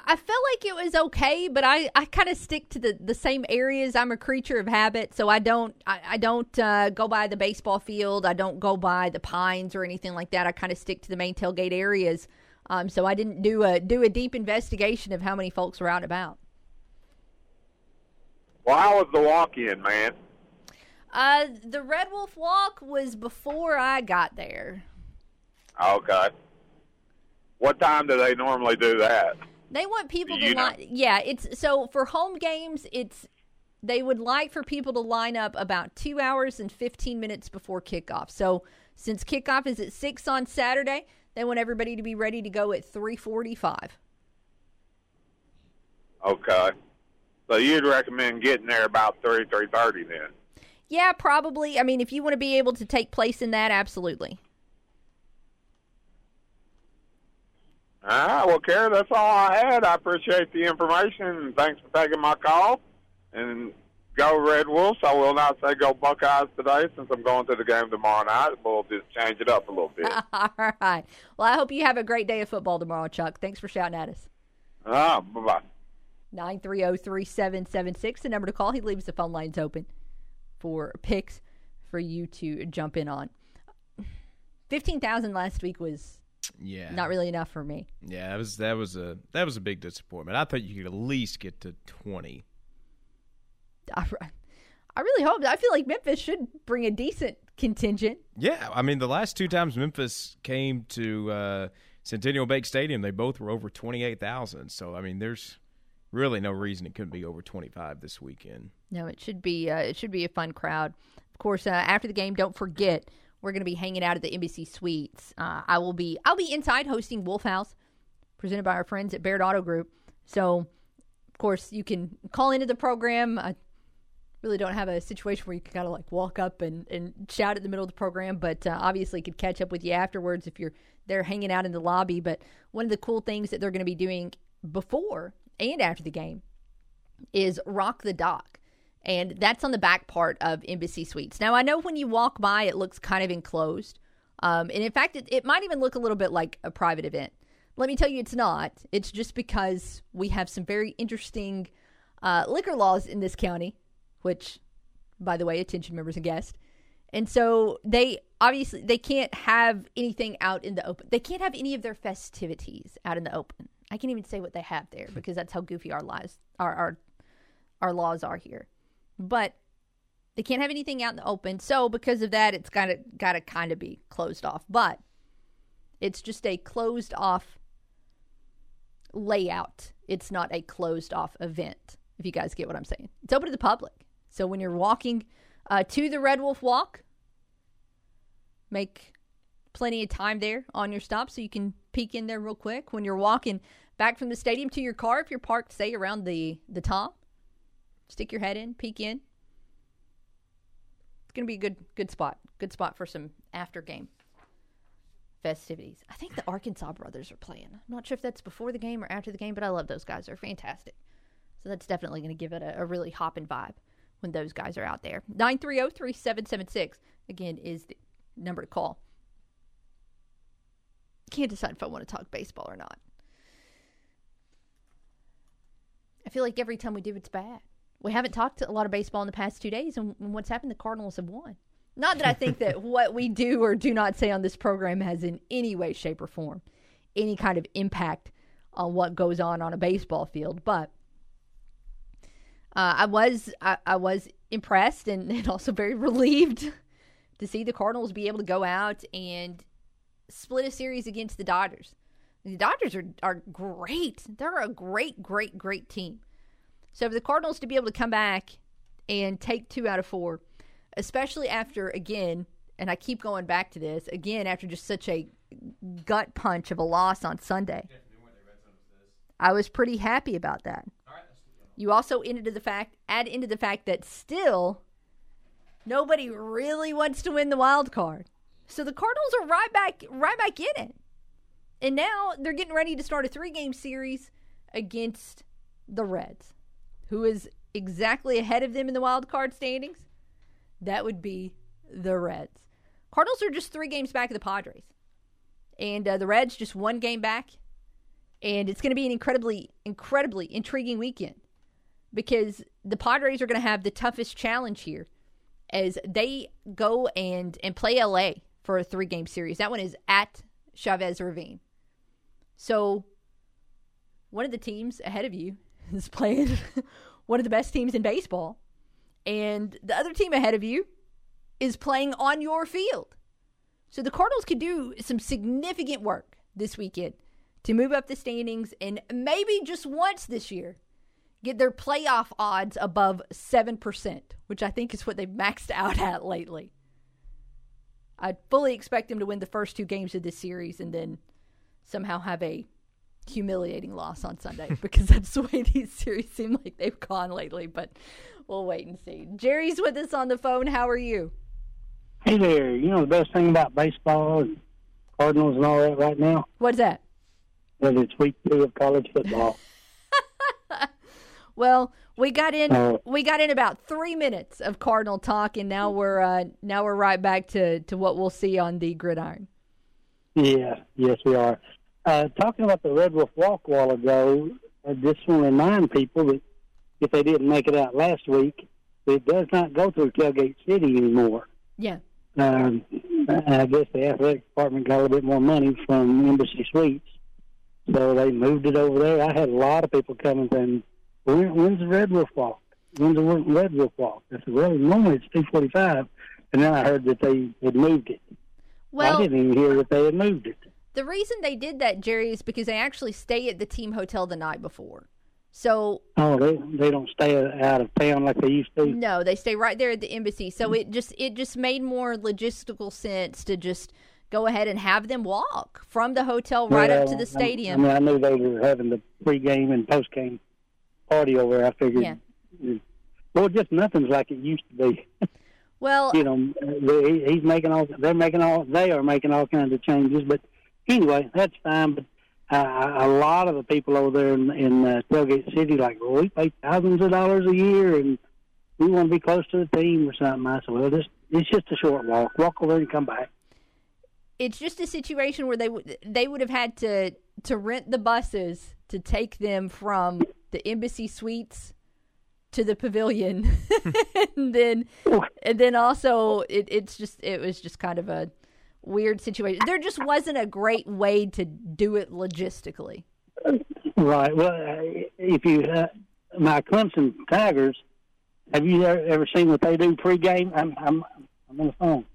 I felt like it was okay, but I, I kind of stick to the, the same areas. I'm a creature of habit, so I don't I, I don't uh, go by the baseball field. I don't go by the pines or anything like that. I kind of stick to the main tailgate areas. Um, so I didn't do a do a deep investigation of how many folks were out and about. Well, how was the walk-in, man? Uh, the Red Wolf Walk was before I got there. Okay. What time do they normally do that? They want people Do to know? line. Yeah, it's so for home games. It's they would like for people to line up about two hours and fifteen minutes before kickoff. So since kickoff is at six on Saturday, they want everybody to be ready to go at three forty-five. Okay. So you'd recommend getting there about three three thirty then? Yeah, probably. I mean, if you want to be able to take place in that, absolutely. All right. Well, Kara, that's all I had. I appreciate the information thanks for taking my call. And go Red Wolves. I will not say go Buckeyes today since I'm going to the game tomorrow night. We'll just change it up a little bit. All right. Well, I hope you have a great day of football tomorrow, Chuck. Thanks for shouting at us. Ah, bye bye. 930-3776, the number to call. He leaves the phone lines open for picks for you to jump in on. 15,000 last week was Yeah. not really enough for me. Yeah, that was that was a that was a big disappointment. I thought you could at least get to twenty. I, I really hope. I feel like Memphis should bring a decent contingent. Yeah, I mean the last two times Memphis came to uh, Centennial Bank Stadium, they both were over twenty eight thousand. So I mean, there's really no reason it couldn't be over twenty five this weekend. No, it should be. Uh, it should be a fun crowd. Of course, uh, after the game, don't forget we're going to be hanging out at the Embassy Suites. Uh, I will be. I'll be inside hosting Wolf House, presented by our friends at Baird Auto Group. So, of course, you can call into the program. I really don't have a situation where you can kind of like walk up and, and shout at the middle of the program, but uh, obviously could catch up with you afterwards if you're there hanging out in the lobby. But one of the cool things that they're going to be doing before and after the game is Rock the Dock. And that's on the back part of Embassy Suites. Now, I know when you walk by, it looks kind of enclosed. Um, and in fact, it, it might even look a little bit like a private event. Let me tell you, it's not. It's just because we have some very interesting uh, liquor laws in this county, which, by the way, attention members and guests. And so they obviously they can't have anything out in the open. They can't have any of their festivities out in the open. I can't even say what they have there because that's how goofy our lives our our, our laws are here. But they can't have anything out in the open. So because of that, it's gotta gotta kind of be closed off. But it's just a closed off layout. It's not a closed off event. If you guys get what I'm saying, it's open to the public. So when you're walking uh, to the Red Wolf Walk, make plenty of time there on your stop so you can peek in there real quick. When you're walking back from the stadium to your car, if you're parked, say around the the top, stick your head in, peek in. It's gonna be a good good spot. Good spot for some after game festivities. I think the Arkansas brothers are playing. I'm not sure if that's before the game or after the game, but I love those guys. They're fantastic. So that's definitely going to give it a, a really hopping vibe when those guys are out there. 930 3776, again, is the number to call. Can't decide if I want to talk baseball or not. I feel like every time we do, it's bad. We haven't talked a lot of baseball in the past two days, and what's happened? The Cardinals have won. Not that I think that what we do or do not say on this program has in any way, shape, or form any kind of impact on what goes on on a baseball field, but uh, I was I, I was impressed and, and also very relieved to see the Cardinals be able to go out and split a series against the Dodgers. The Dodgers are, are great. They're a great, great, great team. So for the Cardinals to be able to come back and take two out of four, especially after, again, and I keep going back to this, again, after just such a gut punch of a loss on Sunday, I was pretty happy about that. You also into the fact add into the fact that still nobody really wants to win the wild card. So the Cardinals are right back right back in it. And now they're getting ready to start a three game series against the Reds, who is exactly ahead of them in the wild card standings. That would be the Reds. Cardinals are just three games back of the Padres. And uh, the Reds just one game back. And it's going to be an incredibly, incredibly intriguing weekend because the Padres are going to have the toughest challenge here as they go and, and play LA for a three game series. That one is at Chavez Ravine. So one of the teams ahead of you is playing one of the best teams in baseball, and the other team ahead of you is playing on your field. So the Cardinals could do some significant work this weekend to move up the standings and maybe just once this year get their playoff odds above 7%, which I think is what they've maxed out at lately. I fully expect them to win the first two games of this series and then somehow have a humiliating loss on Sunday because that's the way these series seem like they've gone lately. But we'll wait and see. Jerry's with us on the phone. How are you? Hey there. You know the best thing about baseball and Cardinals and all that right now? What's that? That it's week two of college football. Well, we got in Uh, we got in about three minutes of Cardinal talk, and now we're uh, now we're right back to, to what we'll see on the gridiron. Yeah, yes, we are. Uh, talking about the Red Wolf Walk a while ago, I just want to remind people that if they didn't make it out last week, it does not go through Tailgate City anymore. Yeah. Um, I guess the athletic department got a little bit more money from Embassy Suites, so they moved it over there. I had a lot of people coming saying, when, "When's the Red Wolf Walk? When's the Red Wolf Walk?" I said, "Well, normally it's two forty-five, and then I heard that they had moved it. Well- I didn't even hear that they had moved it. The reason they did that, Jerry, is because they actually stay at the team hotel the night before. So Oh, they they don't stay out of town like they used to. no, they stay right there at the embassy. So it just it just made more logistical sense to just go ahead and have them walk from the hotel right up to the stadium. I, mean, I knew they were having the pre-game and post-game party over. I figured, Yeah. well, just nothing's like it used to be. Well, you know, they, he's making all, they're making all, they are making all kinds of changes. But anyway, that's fine. But uh, a lot of the people over there in, in uh, Tailgate City, like, well, we pay thousands of dollars a year, and we want to be close to the team or something. I said, well, this it's just a short walk. Walk over and come back. it's just a situation where they would they would have had to to rent the buses to take them from the embassy suites to the pavilion and then and then also it, it's just it was just kind of a weird situation there just wasn't a great way to do it logistically Right. Well, uh, if you, uh, my Clemson Tigers, have you ever, ever seen what they do pregame? I'm, I'm, I'm on the phone.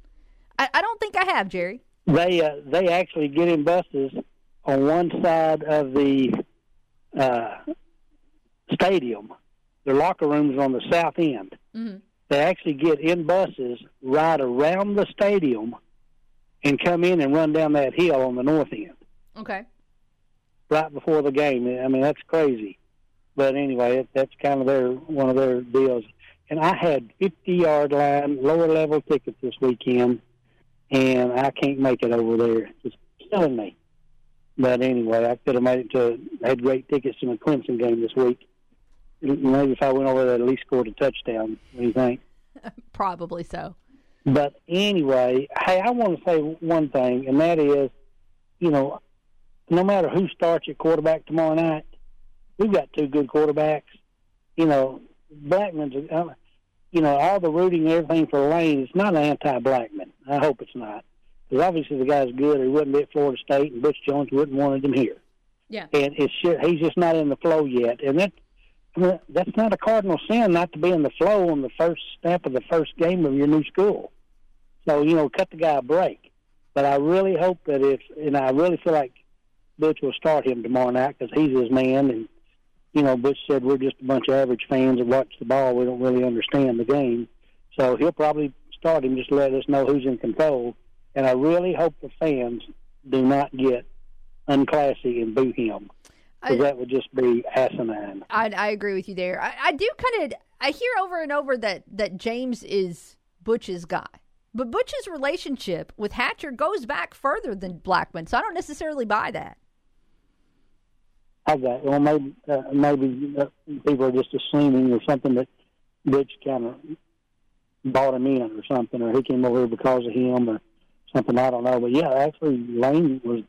i, I don't think i have jerry They, uh, they actually get in buses on one side of the uh, stadium. Their locker rooms are on the south end. mm-hmm. They actually get in buses right around the stadium and come in and run down that hill on the north end. okay right before the game. I mean, that's crazy. But anyway, it, that's kind of their one of their deals. And I had 50 yard line lower level tickets this weekend, and I can't make it over there. Just killing me. But anyway, I could have made it to had great tickets to the Clemson game this week. Maybe if I went over there, at least scored a touchdown. What do you think? Probably so. But anyway, hey, I want to say one thing, and that is, you know, no matter who starts at quarterback tomorrow night, we've got two good quarterbacks. You know, Blackman's, uh, you know, all the rooting and everything for Layne, it's not anti-Blackman. I hope it's not. Because obviously the guy's good. He wouldn't be at Florida State, and Butch Jones wouldn't wanted him here. Yeah. And it's he's just not in the flow yet. And that that's not a cardinal sin not to be in the flow on the first step of the first game of your new school. So you know, cut the guy a break. But I really hope that if, and I really feel like Butch will start him tomorrow night because he's his man. And you know, Butch said we're just a bunch of average fans that watch the ball. We don't really understand the game. So he'll probably start him just to let us know who's in control. And I really hope the fans do not get unclassy and boo him because that would just be asinine. I, I agree with you there. I, I do kind of I hear over and over that that James is Butch's guy, but Butch's relationship with Hatcher goes back further than Blackman, so I don't necessarily buy that. I Okay, well maybe uh, maybe uh, people are just assuming or something that Butch kind of bought him in or something, or he came over here because of him or something. I don't know, but yeah, actually Layne was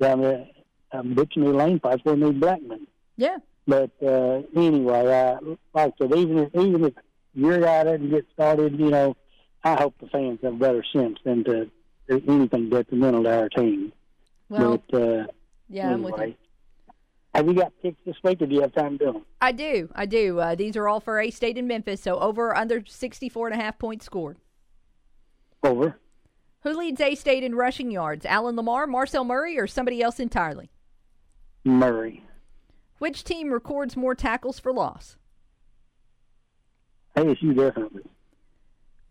down there. Um, knew Layne fights where knew Blackman. Yeah. But uh, anyway, uh, like I said, even if even if your guy doesn't get started, you know, I hope the fans have better sense than to do anything detrimental to our team. Well, but, uh, yeah, I'm with you. anyway. Have you got picks this week, or do you have time to do them? I do. I do. Uh, these are all for A State and Memphis, so over or under 64 and a half points scored. Over. Who leads A State in rushing yards? Alan Lamar, Marcel Murray, or somebody else entirely? Murray. Which team records more tackles for loss? ASU definitely.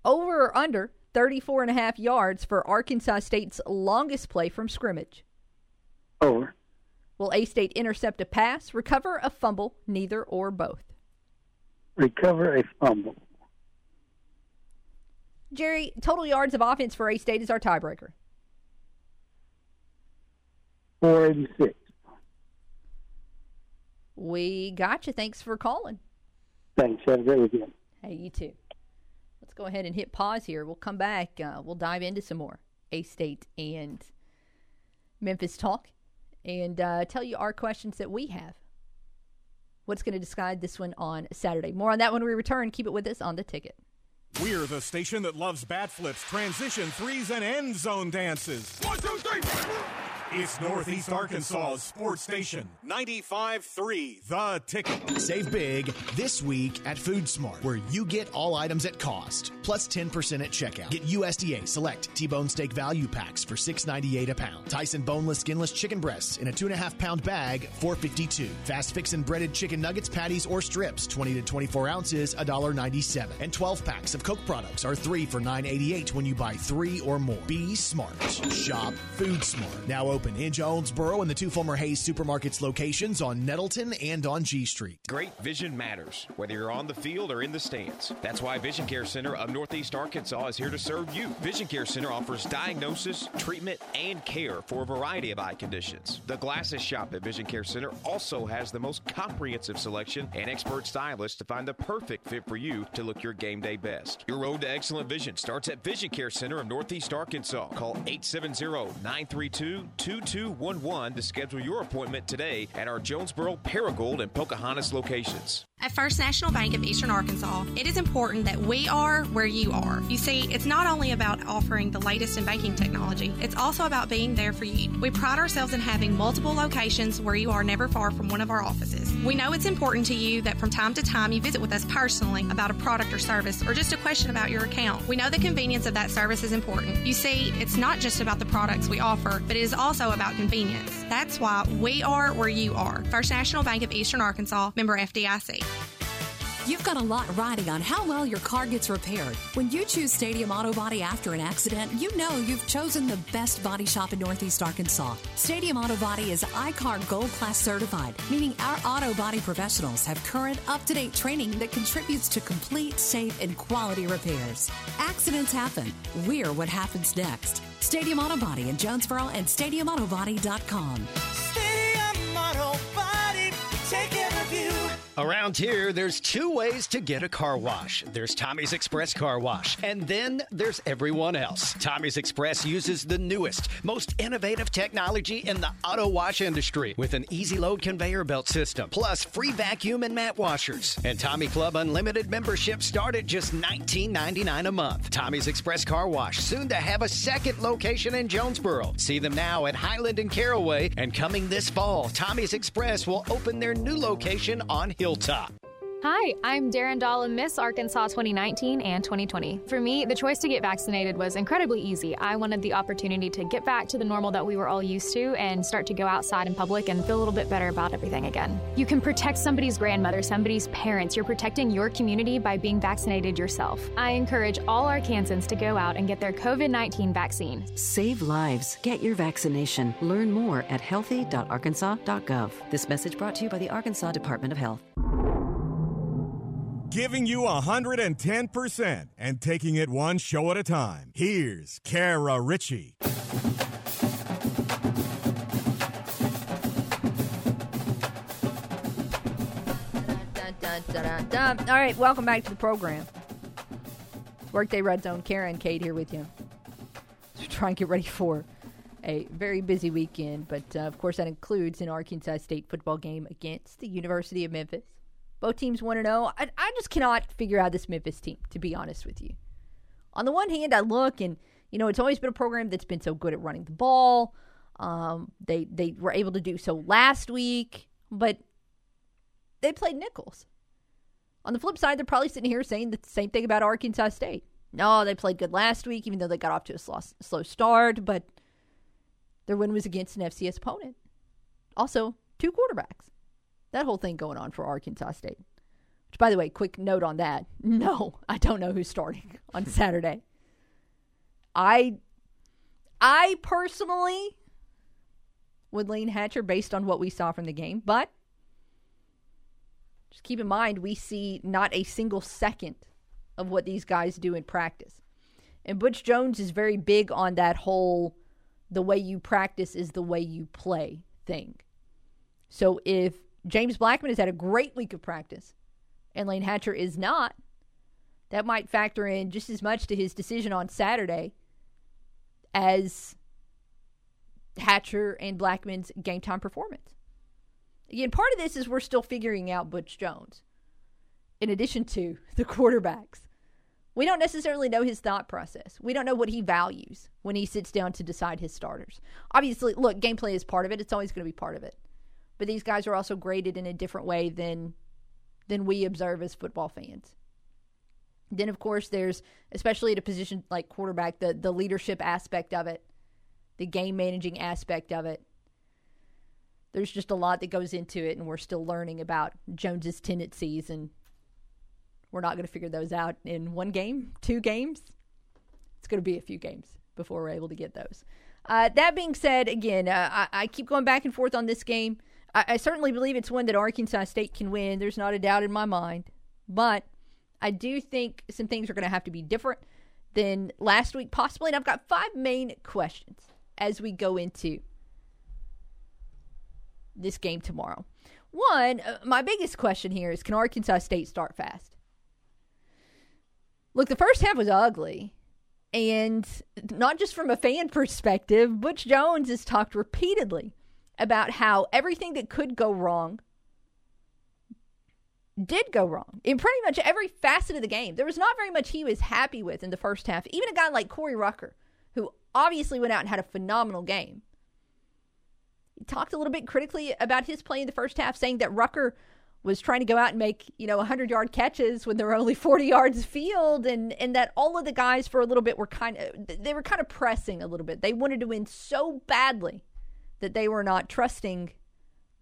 Over or under 34 and a half yards for Arkansas State's longest play from scrimmage? Over. Will A State intercept a pass, recover a fumble, neither or both? Recover a fumble. Jerry, total yards of offense for A State is our tiebreaker. 486. We got you. Thanks for calling. Thanks. Have a great weekend. Hey, you too. Let's go ahead and hit pause here. We'll come back. Uh, we'll dive into some more A State and Memphis talk and uh, tell you our questions that we have. What's going to decide this one on Saturday? More on that when we return. Keep it with us on the ticket. We're the station that loves bat flips, transition threes, and end zone dances. One, two, three. It's Northeast Arkansas's sports station, 95.3 The Ticket. Save big this week at Food Smart, where you get all items at cost, plus 10% at checkout. Get USDA Select T-bone steak value packs for $6.98 a pound. Tyson boneless, skinless chicken breasts in a two and a half pound bag, $4.52. Fast Fix and breaded chicken nuggets, patties, or strips, 20 to 24 ounces, $1.97. And 12 packs of Coke products are three for $9.88 when you buy three or more. Be smart. Shop Food Smart. Now open in Jonesboro and the two former Hayes Supermarkets locations on Nettleton and on G Street. Great vision matters, whether you're on the field or in the stands. That's why Vision Care Center of Northeast Arkansas is here to serve you. Vision Care Center offers diagnosis, treatment, and care for a variety of eye conditions. The Glasses Shop at Vision Care Center also has the most comprehensive selection and expert stylists to find the perfect fit for you to look your game day best. Your road to excellent vision starts at Vision Care Center of Northeast Arkansas. Call 870-932-2211 to schedule your appointment today at our Jonesboro, Paragould, and Pocahontas locations. At First National Bank of Eastern Arkansas, it is important that we are where you are. You see, it's not only about offering the latest in banking technology, it's also about being there for you. We pride ourselves in having multiple locations where you are never far from one of our offices. We know it's important to you that from time to time you visit with us personally about a product or service or just a question about your account. We know the convenience of that service is important. You see, it's not just about the products we offer, but it is also about convenience. That's why we are where you are. First National Bank of Eastern Arkansas, member FDIC. You've got a lot riding on how well your car gets repaired. When you choose Stadium Auto Body after an accident, you know you've chosen the best body shop in Northeast Arkansas. Stadium Auto Body is iCar Gold Class certified, meaning our auto body professionals have current, up to date training that contributes to complete, safe, and quality repairs. Accidents happen. We're what happens next. Stadium Auto Body in Jonesboro and StadiumAutobody.com. Stadium Around here, there's two ways to get a car wash. There's Tommy's Express Car Wash, and then there's everyone else. Tommy's Express uses the newest, most innovative technology in the auto wash industry with an easy load conveyor belt system, plus free vacuum and mat washers. And Tommy Club Unlimited membership start at just $19.99 a month. Tommy's Express Car Wash, soon to have a second location in Jonesboro. See them now at Highland and Caraway, and coming this fall, Tommy's Express will open their new location on Hilltop. Hi, I'm Darynne Dahl, Miss Arkansas 2019 and 2020. For me, the choice to get vaccinated was incredibly easy. I wanted the opportunity to get back to the normal that we were all used to and start to go outside in public and feel a little bit better about everything again. You can protect somebody's grandmother, somebody's parents. You're protecting your community by being vaccinated yourself. I encourage all Arkansans to go out and get their COVID 19 vaccine. Save lives. Get your vaccination. Learn more at healthy.arkansas.gov. This message brought to you by the Arkansas Department of Health. Giving you 110% and taking it one show at a time. Here's Kara Richey. All right, welcome back to the program. Workday Red Zone, Kara and Cade here with you. To try and get ready for a very busy weekend, but uh, of course that includes an Arkansas State football game against the University of Memphis. Both teams want to know. I, I just cannot figure out this Memphis team, to be honest with you. On the one hand, I look and you know it's always been a program that's been so good at running the ball. Um, they they were able to do so last week, but they played Nicholls. On the flip side, they're probably sitting here saying the same thing about Arkansas State. No, they played good last week, even though they got off to a slow, slow start, but their win was against an FCS opponent. Also, two quarterbacks. That whole thing going on for Arkansas State. Which, by the way, quick note on that. No, I don't know who's starting on Saturday. I, I personally would lean Hatcher based on what we saw from the game, but just keep in mind we see not a single second of what these guys do in practice. And Butch Jones is very big on that whole the way you practice is the way you play thing. So if James Blackman has had a great week of practice and Layne Hatcher is not, that might factor in just as much to his decision on Saturday as Hatcher and Blackman's game time performance. Again, part of this is we're still figuring out Butch Jones, in addition to the quarterbacks. We don't necessarily know his thought process. We don't know what he values when he sits down to decide his starters. Obviously, look, gameplay is part of it. It's always going to be part of it. But these guys are also graded in a different way than than we observe as football fans. Then of course there's especially at a position like quarterback the the leadership aspect of it, the game managing aspect of it. There's just a lot that goes into it and we're still learning about Jones's tendencies and we're not going to figure those out in one game, two games. It's going to be a few games before we're able to get those. Uh, that being said, again, uh, I, I, keep going back and forth on this game. I, I, certainly believe it's one that Arkansas State can win. There's not a doubt in my mind. But I do think some things are going to have to be different than last week, possibly. And I've got five main questions as we go into this game tomorrow. One, uh, my biggest question here is can Arkansas State start fast? Look, the first half was ugly. And not just from a fan perspective, Butch Jones has talked repeatedly about how everything that could go wrong did go wrong in pretty much every facet of the game. There was not very much he was happy with in the first half. Even a guy like Corey Rucker, who obviously went out and had a phenomenal game, he talked a little bit critically about his play in the first half, saying that Rucker was trying to go out and make, you know, 100 yard catches when there were only 40 yards field and and that all of the guys for a little bit were kind of they were kind of pressing a little bit. They wanted to win so badly that they were not trusting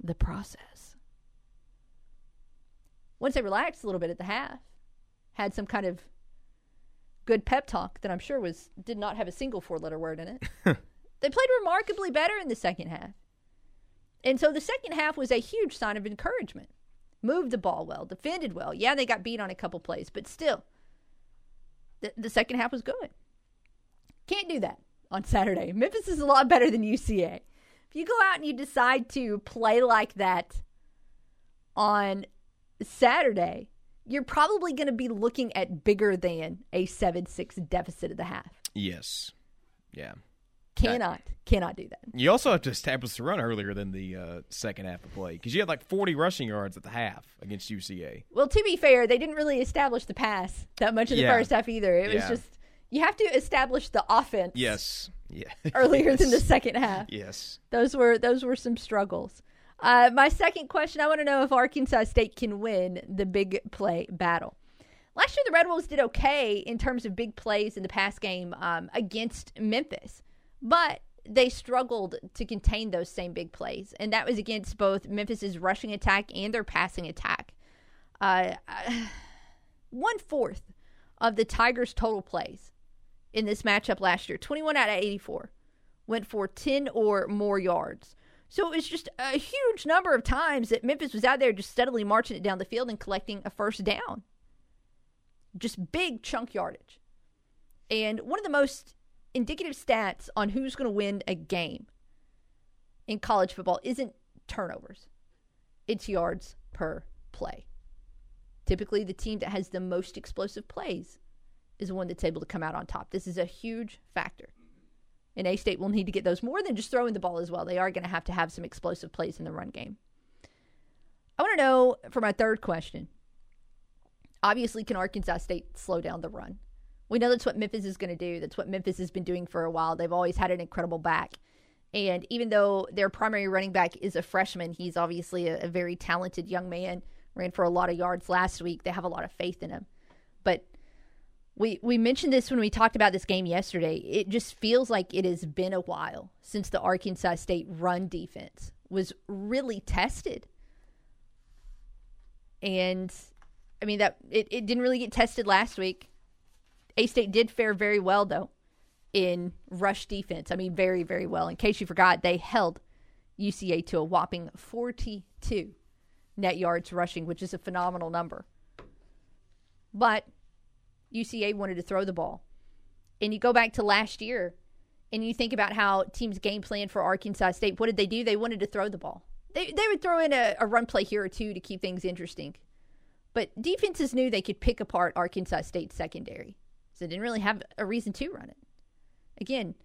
the process. Once they relaxed a little bit at the half, had some kind of good pep talk that I'm sure was did not have a single four letter word in it. they played remarkably better in the second half. And so the second half was a huge sign of encouragement moved the ball well, defended well. Yeah, they got beat on a couple plays, but still, the, the second half was good. Can't do that on Saturday. Memphis is a lot better than UCA. If you go out and you decide to play like that on Saturday, you're probably going to be looking at bigger than a 7 6 deficit at the half. Yes. Yeah. Cannot, cannot do that. You also have to establish the run earlier than the uh, second half of play because you had like 40 rushing yards at the half against UCA. Well, to be fair, they didn't really establish the pass that much in the Yeah. first half either. It was just, you have to establish the offense Yes. Yeah. earlier than the second half. Yes. Those were those were some struggles. Uh, my second question: I want to know if Arkansas State can win the big play battle. Last year, the Red Wolves did okay in terms of big plays in the pass game um, against Memphis, but they struggled to contain those same big plays, and that was against both Memphis's rushing attack and their passing attack. Uh, one fourth of the Tigers' total plays in this matchup last year, 21 out of 84, went for 10 or more yards. So it was just a huge number of times that Memphis was out there just steadily marching it down the field and collecting a first down. Just big chunk yardage. And one of the most indicative stats on who's going to win a game in college football isn't turnovers, it's yards per play. Typically, the team that has the most explosive plays is the one that's able to come out on top. This is a huge factor. And A State will need to get those more than just throwing the ball as well. They are going to have to have some explosive plays in the run game. I want to know for my third question obviously, can Arkansas State slow down the run? We know that's what Memphis is going to do. That's what Memphis has been doing for a while. They've always had an incredible back. And even though their primary running back is a freshman, he's obviously a, a very talented young man, ran for a lot of yards last week. They have a lot of faith in him. We we mentioned this when we talked about this game yesterday. It just feels like it has been a while since the Arkansas State run defense was really tested. And I mean that it, it didn't really get tested last week. A State did fare very well though in rush defense. I mean very, very well. In case you forgot, they held UCA to a whopping 42 net yards rushing, which is a phenomenal number. But UCA wanted to throw the ball. And you go back to last year and you think about how teams game plan for Arkansas State. What did they do? They wanted to throw the ball. They, they would throw in a, a run play here or two to keep things interesting. But defenses knew they could pick apart Arkansas State's secondary. So they didn't really have a reason to run it. Again,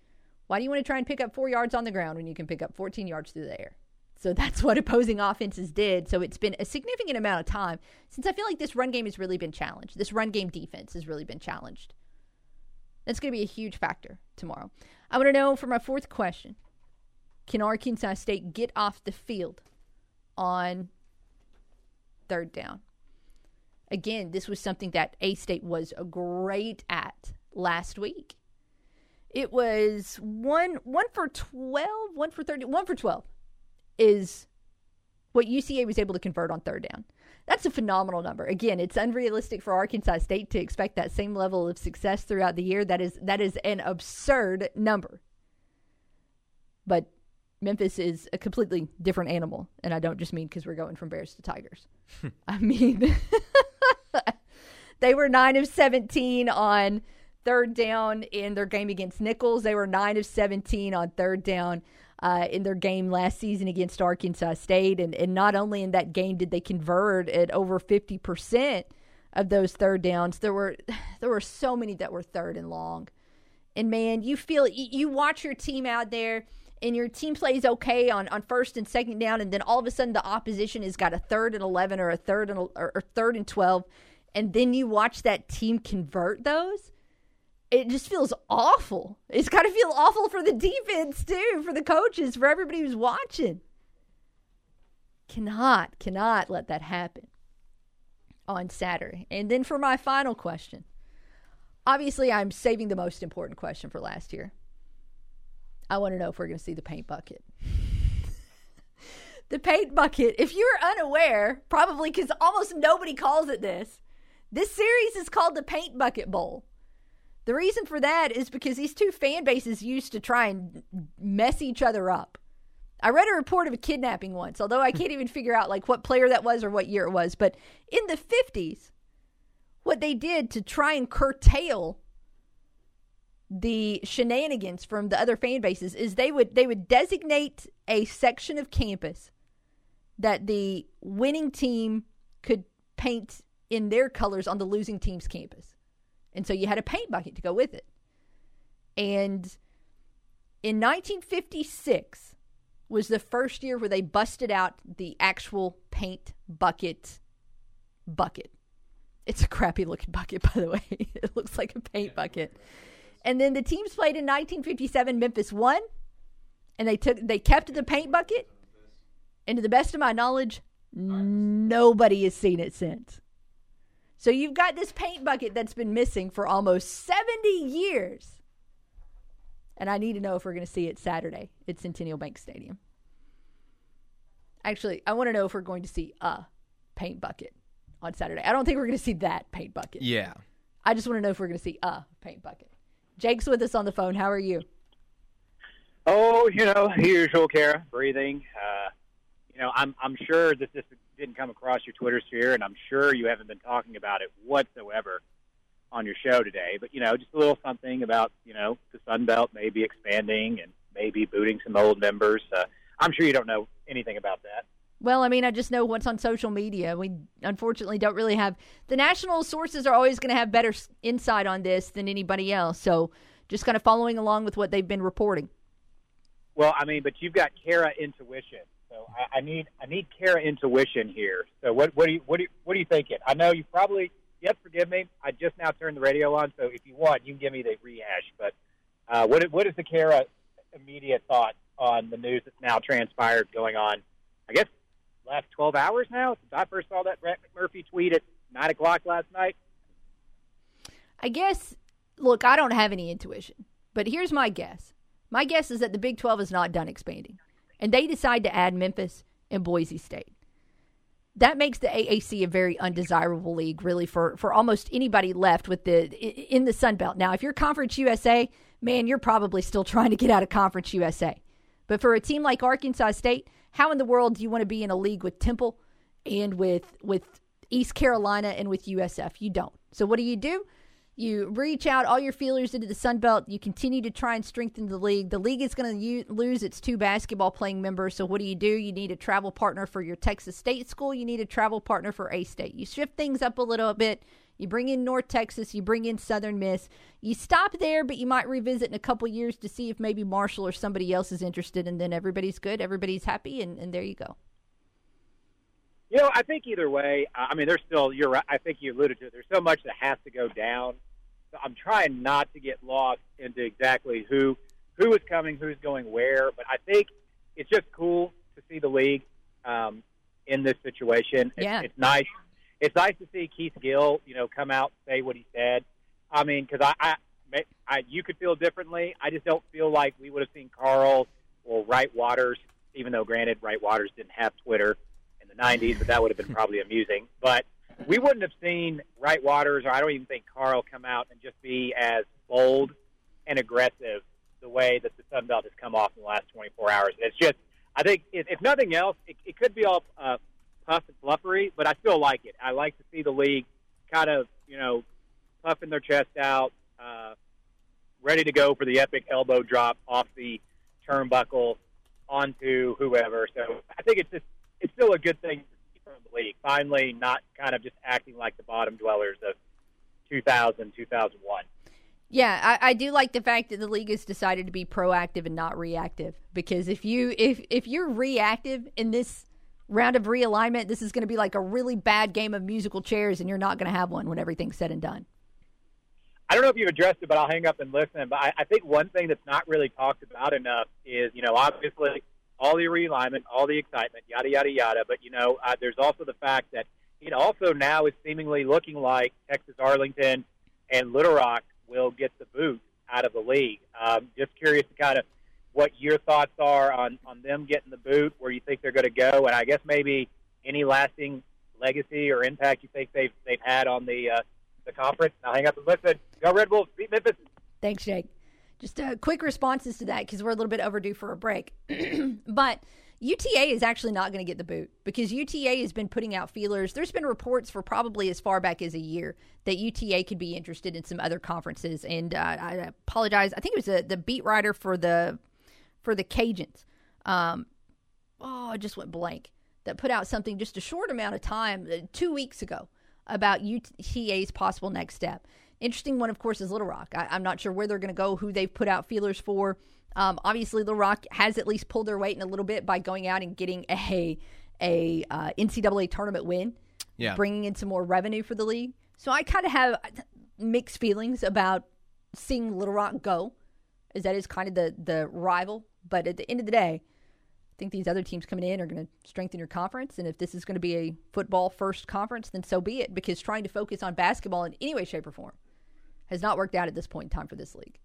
why do you want to try and pick up four yards on the ground when you can pick up 14 yards through the air? So that's what opposing offenses did. So it's been a significant amount of time since I feel like this run game has really been challenged. This run game defense has really been challenged. That's going to be a huge factor tomorrow. I want to know for my fourth question can Arkansas State get off the field on third down? Again, this was something that A State was great at last week. It was one one for 12, one for 30, one for 12 is what UCA was able to convert on third down. That's a phenomenal number. Again, it's unrealistic for Arkansas State to expect that same level of success throughout the year. That is that is an absurd number. But Memphis is a completely different animal, and I don't just mean because we're going from Bears to Tigers. Hmm. I mean, they were nine of seventeen on third down in their game against Nicholls. They were nine of seventeen on third down uh, in their game last season against Arkansas State. And, and not only in that game did they convert at over 50% of those third downs, there were, there were so many that were third and long. And man, you feel, you, watch your team out there and your team plays okay on, on first and second down. And then all of a sudden the opposition has got a third and 11 or a third and, or, or third and 12. And then you watch that team convert those it just feels awful. It's got to feel awful for the defense too, for the coaches, for everybody who's watching. Cannot, cannot let that happen on Saturday. And then for my final question, obviously I'm saving the most important question for last year. I want to know if we're going to see the paint bucket. the paint bucket, if you're unaware, probably because almost nobody calls it this, this series is called the Paint Bucket Bowl. The reason for that is because these two fan bases used to try and mess each other up. I read a report of a kidnapping once, although I can't even figure out like what player that was or what year it was, but in the 50s, what they did to try and curtail the shenanigans from the other fan bases is they would they would designate a section of campus that the winning team could paint in their colors on the losing team's campus. And so you had a paint bucket to go with it. And in 1956 was the first year where they busted out the actual paint bucket bucket. It's a crappy looking bucket, by the way. it looks like a paint bucket. And then the teams played in 1957. Memphis won, and they took they kept the paint bucket. And to the best of my knowledge, nobody has seen it since. So you've got this paint bucket that's been missing for almost 70 years. And I need to know if we're going to see it Saturday at Centennial Bank Stadium. Actually, I want to know if we're going to see a paint bucket on Saturday. I don't think we're going to see that paint bucket. Yeah. I just want to know if we're going to see a paint bucket. Jake's with us on the phone. How are you? Oh, you know, usual, Kara, breathing. Uh, you know, I'm I'm sure that this didn't come across your Twitter sphere, and I'm sure you haven't been talking about it whatsoever on your show today. But you know, just a little something about you know the Sun Belt maybe expanding and maybe booting some old members. Uh, I'm sure you don't know anything about that. Well, I mean, I just know what's on social media. We unfortunately don't really have the national sources are always going to have better insight on this than anybody else. So, just kind of following along with what they've been reporting. Well, I mean, but you've got Kara intuition, so I, I need I need Kara intuition here. So what what do you what do you, what are you thinking? I know you probably yes, forgive me. I just now turned the radio on, so if you want, you can give me the rehash. But uh, what what is the Kara immediate thought on the news that's now transpired going on? I guess last twelve hours now since I first saw that Brett McMurphy tweet at nine o'clock last night. I guess, look, I don't have any intuition, but here's my guess. My guess is that the Big 12 is not done expanding, and they decide to add Memphis and Boise State. That makes the AAC a very undesirable league, really, for, for almost anybody left with the in the Sun Belt. Now, if you're Conference USA, man, you're probably still trying to get out of Conference USA. But for a team like Arkansas State, how in the world do you want to be in a league with Temple and with with East Carolina and with USF? You don't. So what do you do? You reach out all your feelers into the Sun Belt. You continue to try and strengthen the league. The league is going to lose its two basketball playing members. So what do you do? You need a travel partner for your Texas State school. You need a travel partner for A State. You shift things up a little bit. You bring in North Texas. You bring in Southern Miss. You stop there, but you might revisit in a couple years to see if maybe Marshall or somebody else is interested. And then everybody's good. Everybody's happy. And, and there you go. You know, I think either way. I mean, there's still. You're right. I think you alluded to it. There's so much that has to go down. I'm trying not to get lost into exactly who who is coming, who's going where. But I think it's just cool to see the league um, in this situation. Yeah. it's nice. It's nice to see Keith Gill, you know, come out say what he said. I mean, because I, I, I, you could feel differently. I just don't feel like we would have seen Karl or Wright Waters, even though, granted, Wright Waters didn't have Twitter in the '90s, but that would have been probably amusing. But we wouldn't have seen Wright Waters, or I don't even think Karl, come out and just be as bold and aggressive the way that the Sun Belt has come off in the last 24 hours. It's just, I think, if, if nothing else, it, it could be all uh, puff and fluffery, but I still like it. I like to see the league kind of, you know, puffing their chest out, uh, ready to go for the epic elbow drop off the turnbuckle onto whoever. So I think it's just, it's still a good thing from the league. Finally, not kind of just acting like the bottom dwellers of 2000, 2001. Yeah, I, I do like the fact that the league has decided to be proactive and not reactive. Because if you if if you're reactive in this round of realignment, this is going to be like a really bad game of musical chairs, and you're not going to have one when everything's said and done. I don't know if you've addressed it, but I'll hang up and listen. But I, I think one thing that's not really talked about enough is, you know, obviously all the realignment, all the excitement, yada yada yada. But you know, uh, there's also the fact that it also now is seemingly looking like Texas Arlington and Little Rock will get the boot out of the league. Um, just curious to kind of what your thoughts are on on them getting the boot, where you think they're going to go, and I guess maybe any lasting legacy or impact you think they've they've had on the uh, the conference. I'll hang up and listen. Go Red Bulls, beat Memphis. Thanks, Jake. Just uh, quick responses to that because we're a little bit overdue for a break. but UTA is actually not going to get the boot because UTA has been putting out feelers. There's been reports for probably as far back as a year that UTA could be interested in some other conferences. And uh, I apologize. I think it was a, the beat writer for the for the Cajuns. Um, oh, I just went blank. That put out something just a short amount of time, uh, two weeks ago, about UTA's possible next step. Interesting one, of course, is Little Rock. I, am not sure where they're going to go, who they've put out feelers for. Um, obviously, Little Rock has at least pulled their weight in a little bit by going out and getting a a uh, NCAA tournament win, yeah. bringing in some more revenue for the league. So I kind of have mixed feelings about seeing Little Rock go, as that is kind of the the rival. But at the end of the day, I think these other teams coming in are going to strengthen your conference. And if this is going to be a football first conference, then so be it. Because trying to focus on basketball in any way, shape, or form has not worked out at this point in time for this league.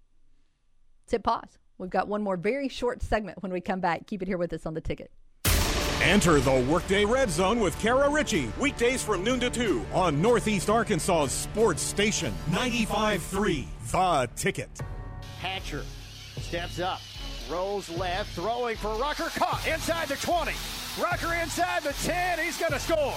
Sit pause. We've got one more very short segment when we come back. Keep it here with us on the ticket. Enter the Workday Red Zone with Kara Richey. Weekdays from noon to 2 on Northeast Arkansas's sports station 95.3 The Ticket. Hatcher steps up, rolls left, throwing for Rucker. Caught inside the 20. Rucker inside the 10. He's going to score.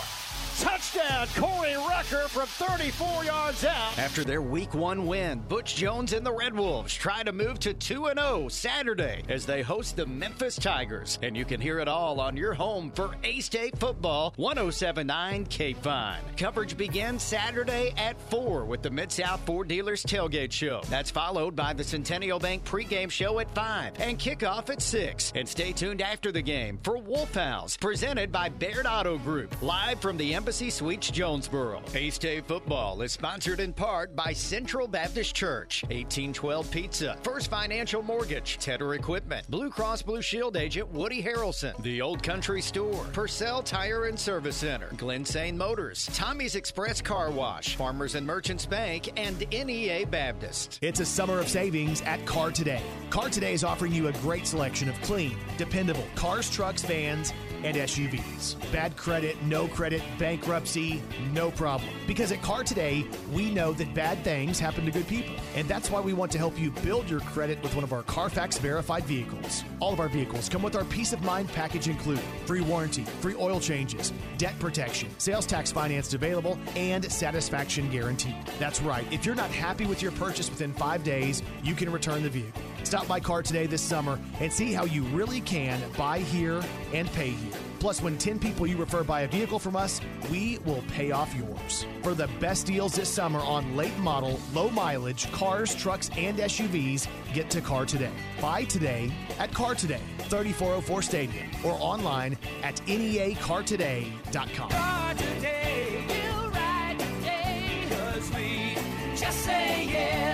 Touchdown, Corey Rucker from 34 yards out. After their week one win, Butch Jones and the Red Wolves try to move to 2 0 Saturday as they host the Memphis Tigers. And you can hear it all on your home for A State football 1079 KFIN. Coverage begins Saturday at 4 with the Mid South Ford Dealers Tailgate Show. That's followed by the Centennial Bank pregame show at 5 and kickoff at 6. And stay tuned after the game for Wolf House, presented by Baird Auto Group, live from the Embassy Suites Jonesboro. A State football is sponsored in part by Central Baptist Church, 1812 Pizza, First Financial Mortgage, Tedder Equipment, Blue Cross Blue Shield agent Woody Harrelson, The Old Country Store, Purcell Tire and Service Center, Glensane Motors, Tommy's Express Car Wash, Farmers and Merchants Bank, and NEA Baptist. It's a summer of savings at Car Today. Car Today is offering you a great selection of clean, dependable cars, trucks, vans, and SUVs. Bad credit, no credit, bankruptcy, no problem. Because at Car Today, we know that bad things happen to good people. And that's why we want to help you build your credit with one of our Carfax verified vehicles. All of our vehicles come with our peace of mind package included free warranty, free oil changes, debt protection, sales tax financed available, and satisfaction guaranteed. That's right. If you're not happy with your purchase within five days, you can return the vehicle. Stop by Car Today this summer and see how you really can buy here and pay here. Plus, when 10 people you refer buy a vehicle from us, we will pay off yours. For the best deals this summer on late model, low mileage cars, trucks, and SUVs, get to Car Today. Buy today at Car Today, 3404 Stadium, or online at neacartoday.com. Car today, we'll ride today, 'cause we just say yes.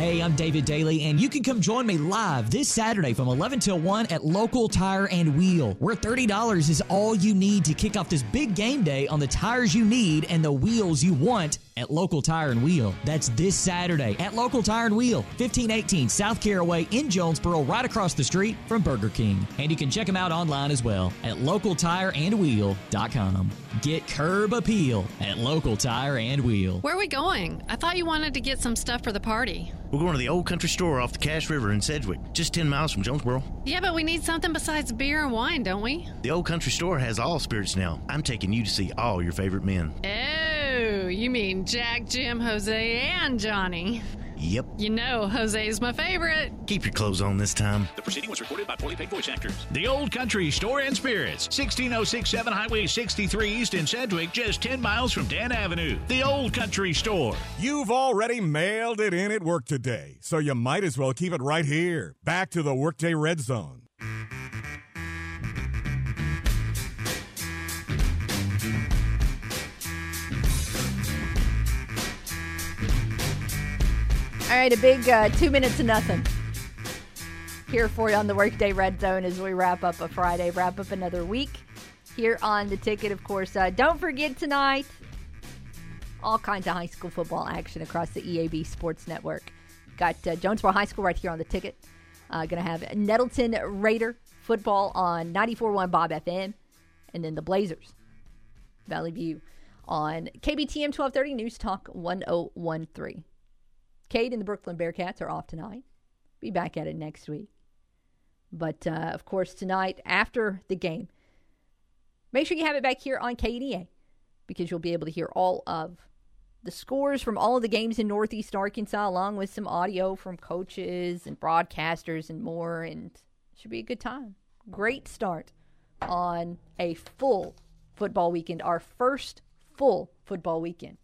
Hey, I'm David Daly, and you can come join me live this Saturday from 11 till 1 at Local Tire and Wheel, where $30 is all you need to kick off this big game day on the tires you need and the wheels you want at Local Tire and Wheel. That's this Saturday at Local Tire and Wheel, 1518 South Caraway in Jonesboro, right across the street from Burger King. And you can check them out online as well at localtireandwheel.com. Get curb appeal at Local Tire and Wheel. Where are we going? I thought you wanted to get some stuff for the party. We're going to the old country store off the Cache River in Sedgwick, just 10 miles from Jonesboro. Yeah, but we need something besides beer and wine, don't we? The old country store has all spirits now. I'm taking you to see all your favorite men. Oh, you mean Jack, Jim, Jose, and Johnny. Yep. You know, Jose's my favorite. Keep your clothes on this time. The proceeding was recorded by poorly paid voice actors. The Old Country Store and Spirits, 16067 Highway 63 East in Sedgwick, just 10 miles from Dan Avenue. The Old Country Store. You've already mailed it in at work today, so you might as well keep it right here. Back to the Workday Red Zone. All right, a big uh, two minutes of nothing here for you on the Workday Red Zone as we wrap up a Friday, wrap up another week here on the ticket. Of course, uh, don't forget tonight all kinds of high school football action across the EAB Sports Network. Got uh, Jonesboro High School right here on the ticket. Uh, Going to have Nettleton Raider football on 94.1 Bob FM, and then the Blazers Valley View on KBTM 1230 News Talk 1013. Cade and the Brookland Bearcats are off tonight. Be back at it next week. But uh, of course, tonight after the game, make sure you have it back here on KDA because you'll be able to hear all of the scores from all of the games in Northeast Arkansas, along with some audio from coaches and broadcasters and more. And should be a good time. Great start on a full football weekend, our first full football weekend.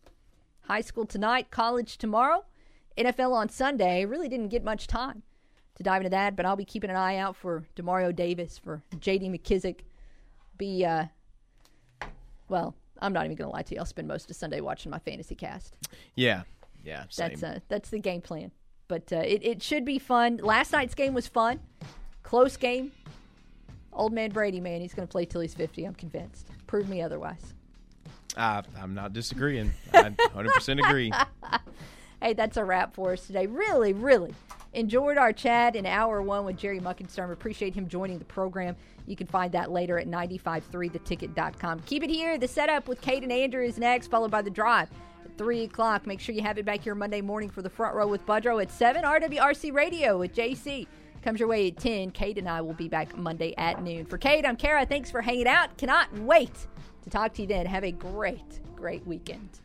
High school tonight, college tomorrow, NFL on Sunday. Really didn't get much time to dive into that, but I'll be keeping an eye out for Demario Davis, for J.D. McKissick. Be, uh, well, I'm not even going to lie to you. I'll spend most of Sunday watching my fantasy cast. Yeah, yeah, same. That's uh, that's the game plan. But uh, it it should be fun. Last night's game was fun, close game. Old man Brady, man, he's going to play till he's 50. I'm convinced. Prove me otherwise. I, I'm not disagreeing. I 100% agree. Hey, that's a wrap for us today. Really, really enjoyed our chat in hour one with Jerry Muckensturm. Appreciate him joining the program. You can find that later at 953theticket.com. Keep it here. The setup with Kate and Andrew is next, followed by the drive at 3 o'clock. Make sure you have it back here Monday morning for the front row with Budrow at 7. RWRC Radio with JC comes your way at 10. Cade and I will be back Monday at noon. For Cade, I'm Kara. Thanks for hanging out. Cannot wait to talk to you then. Have a great, great weekend.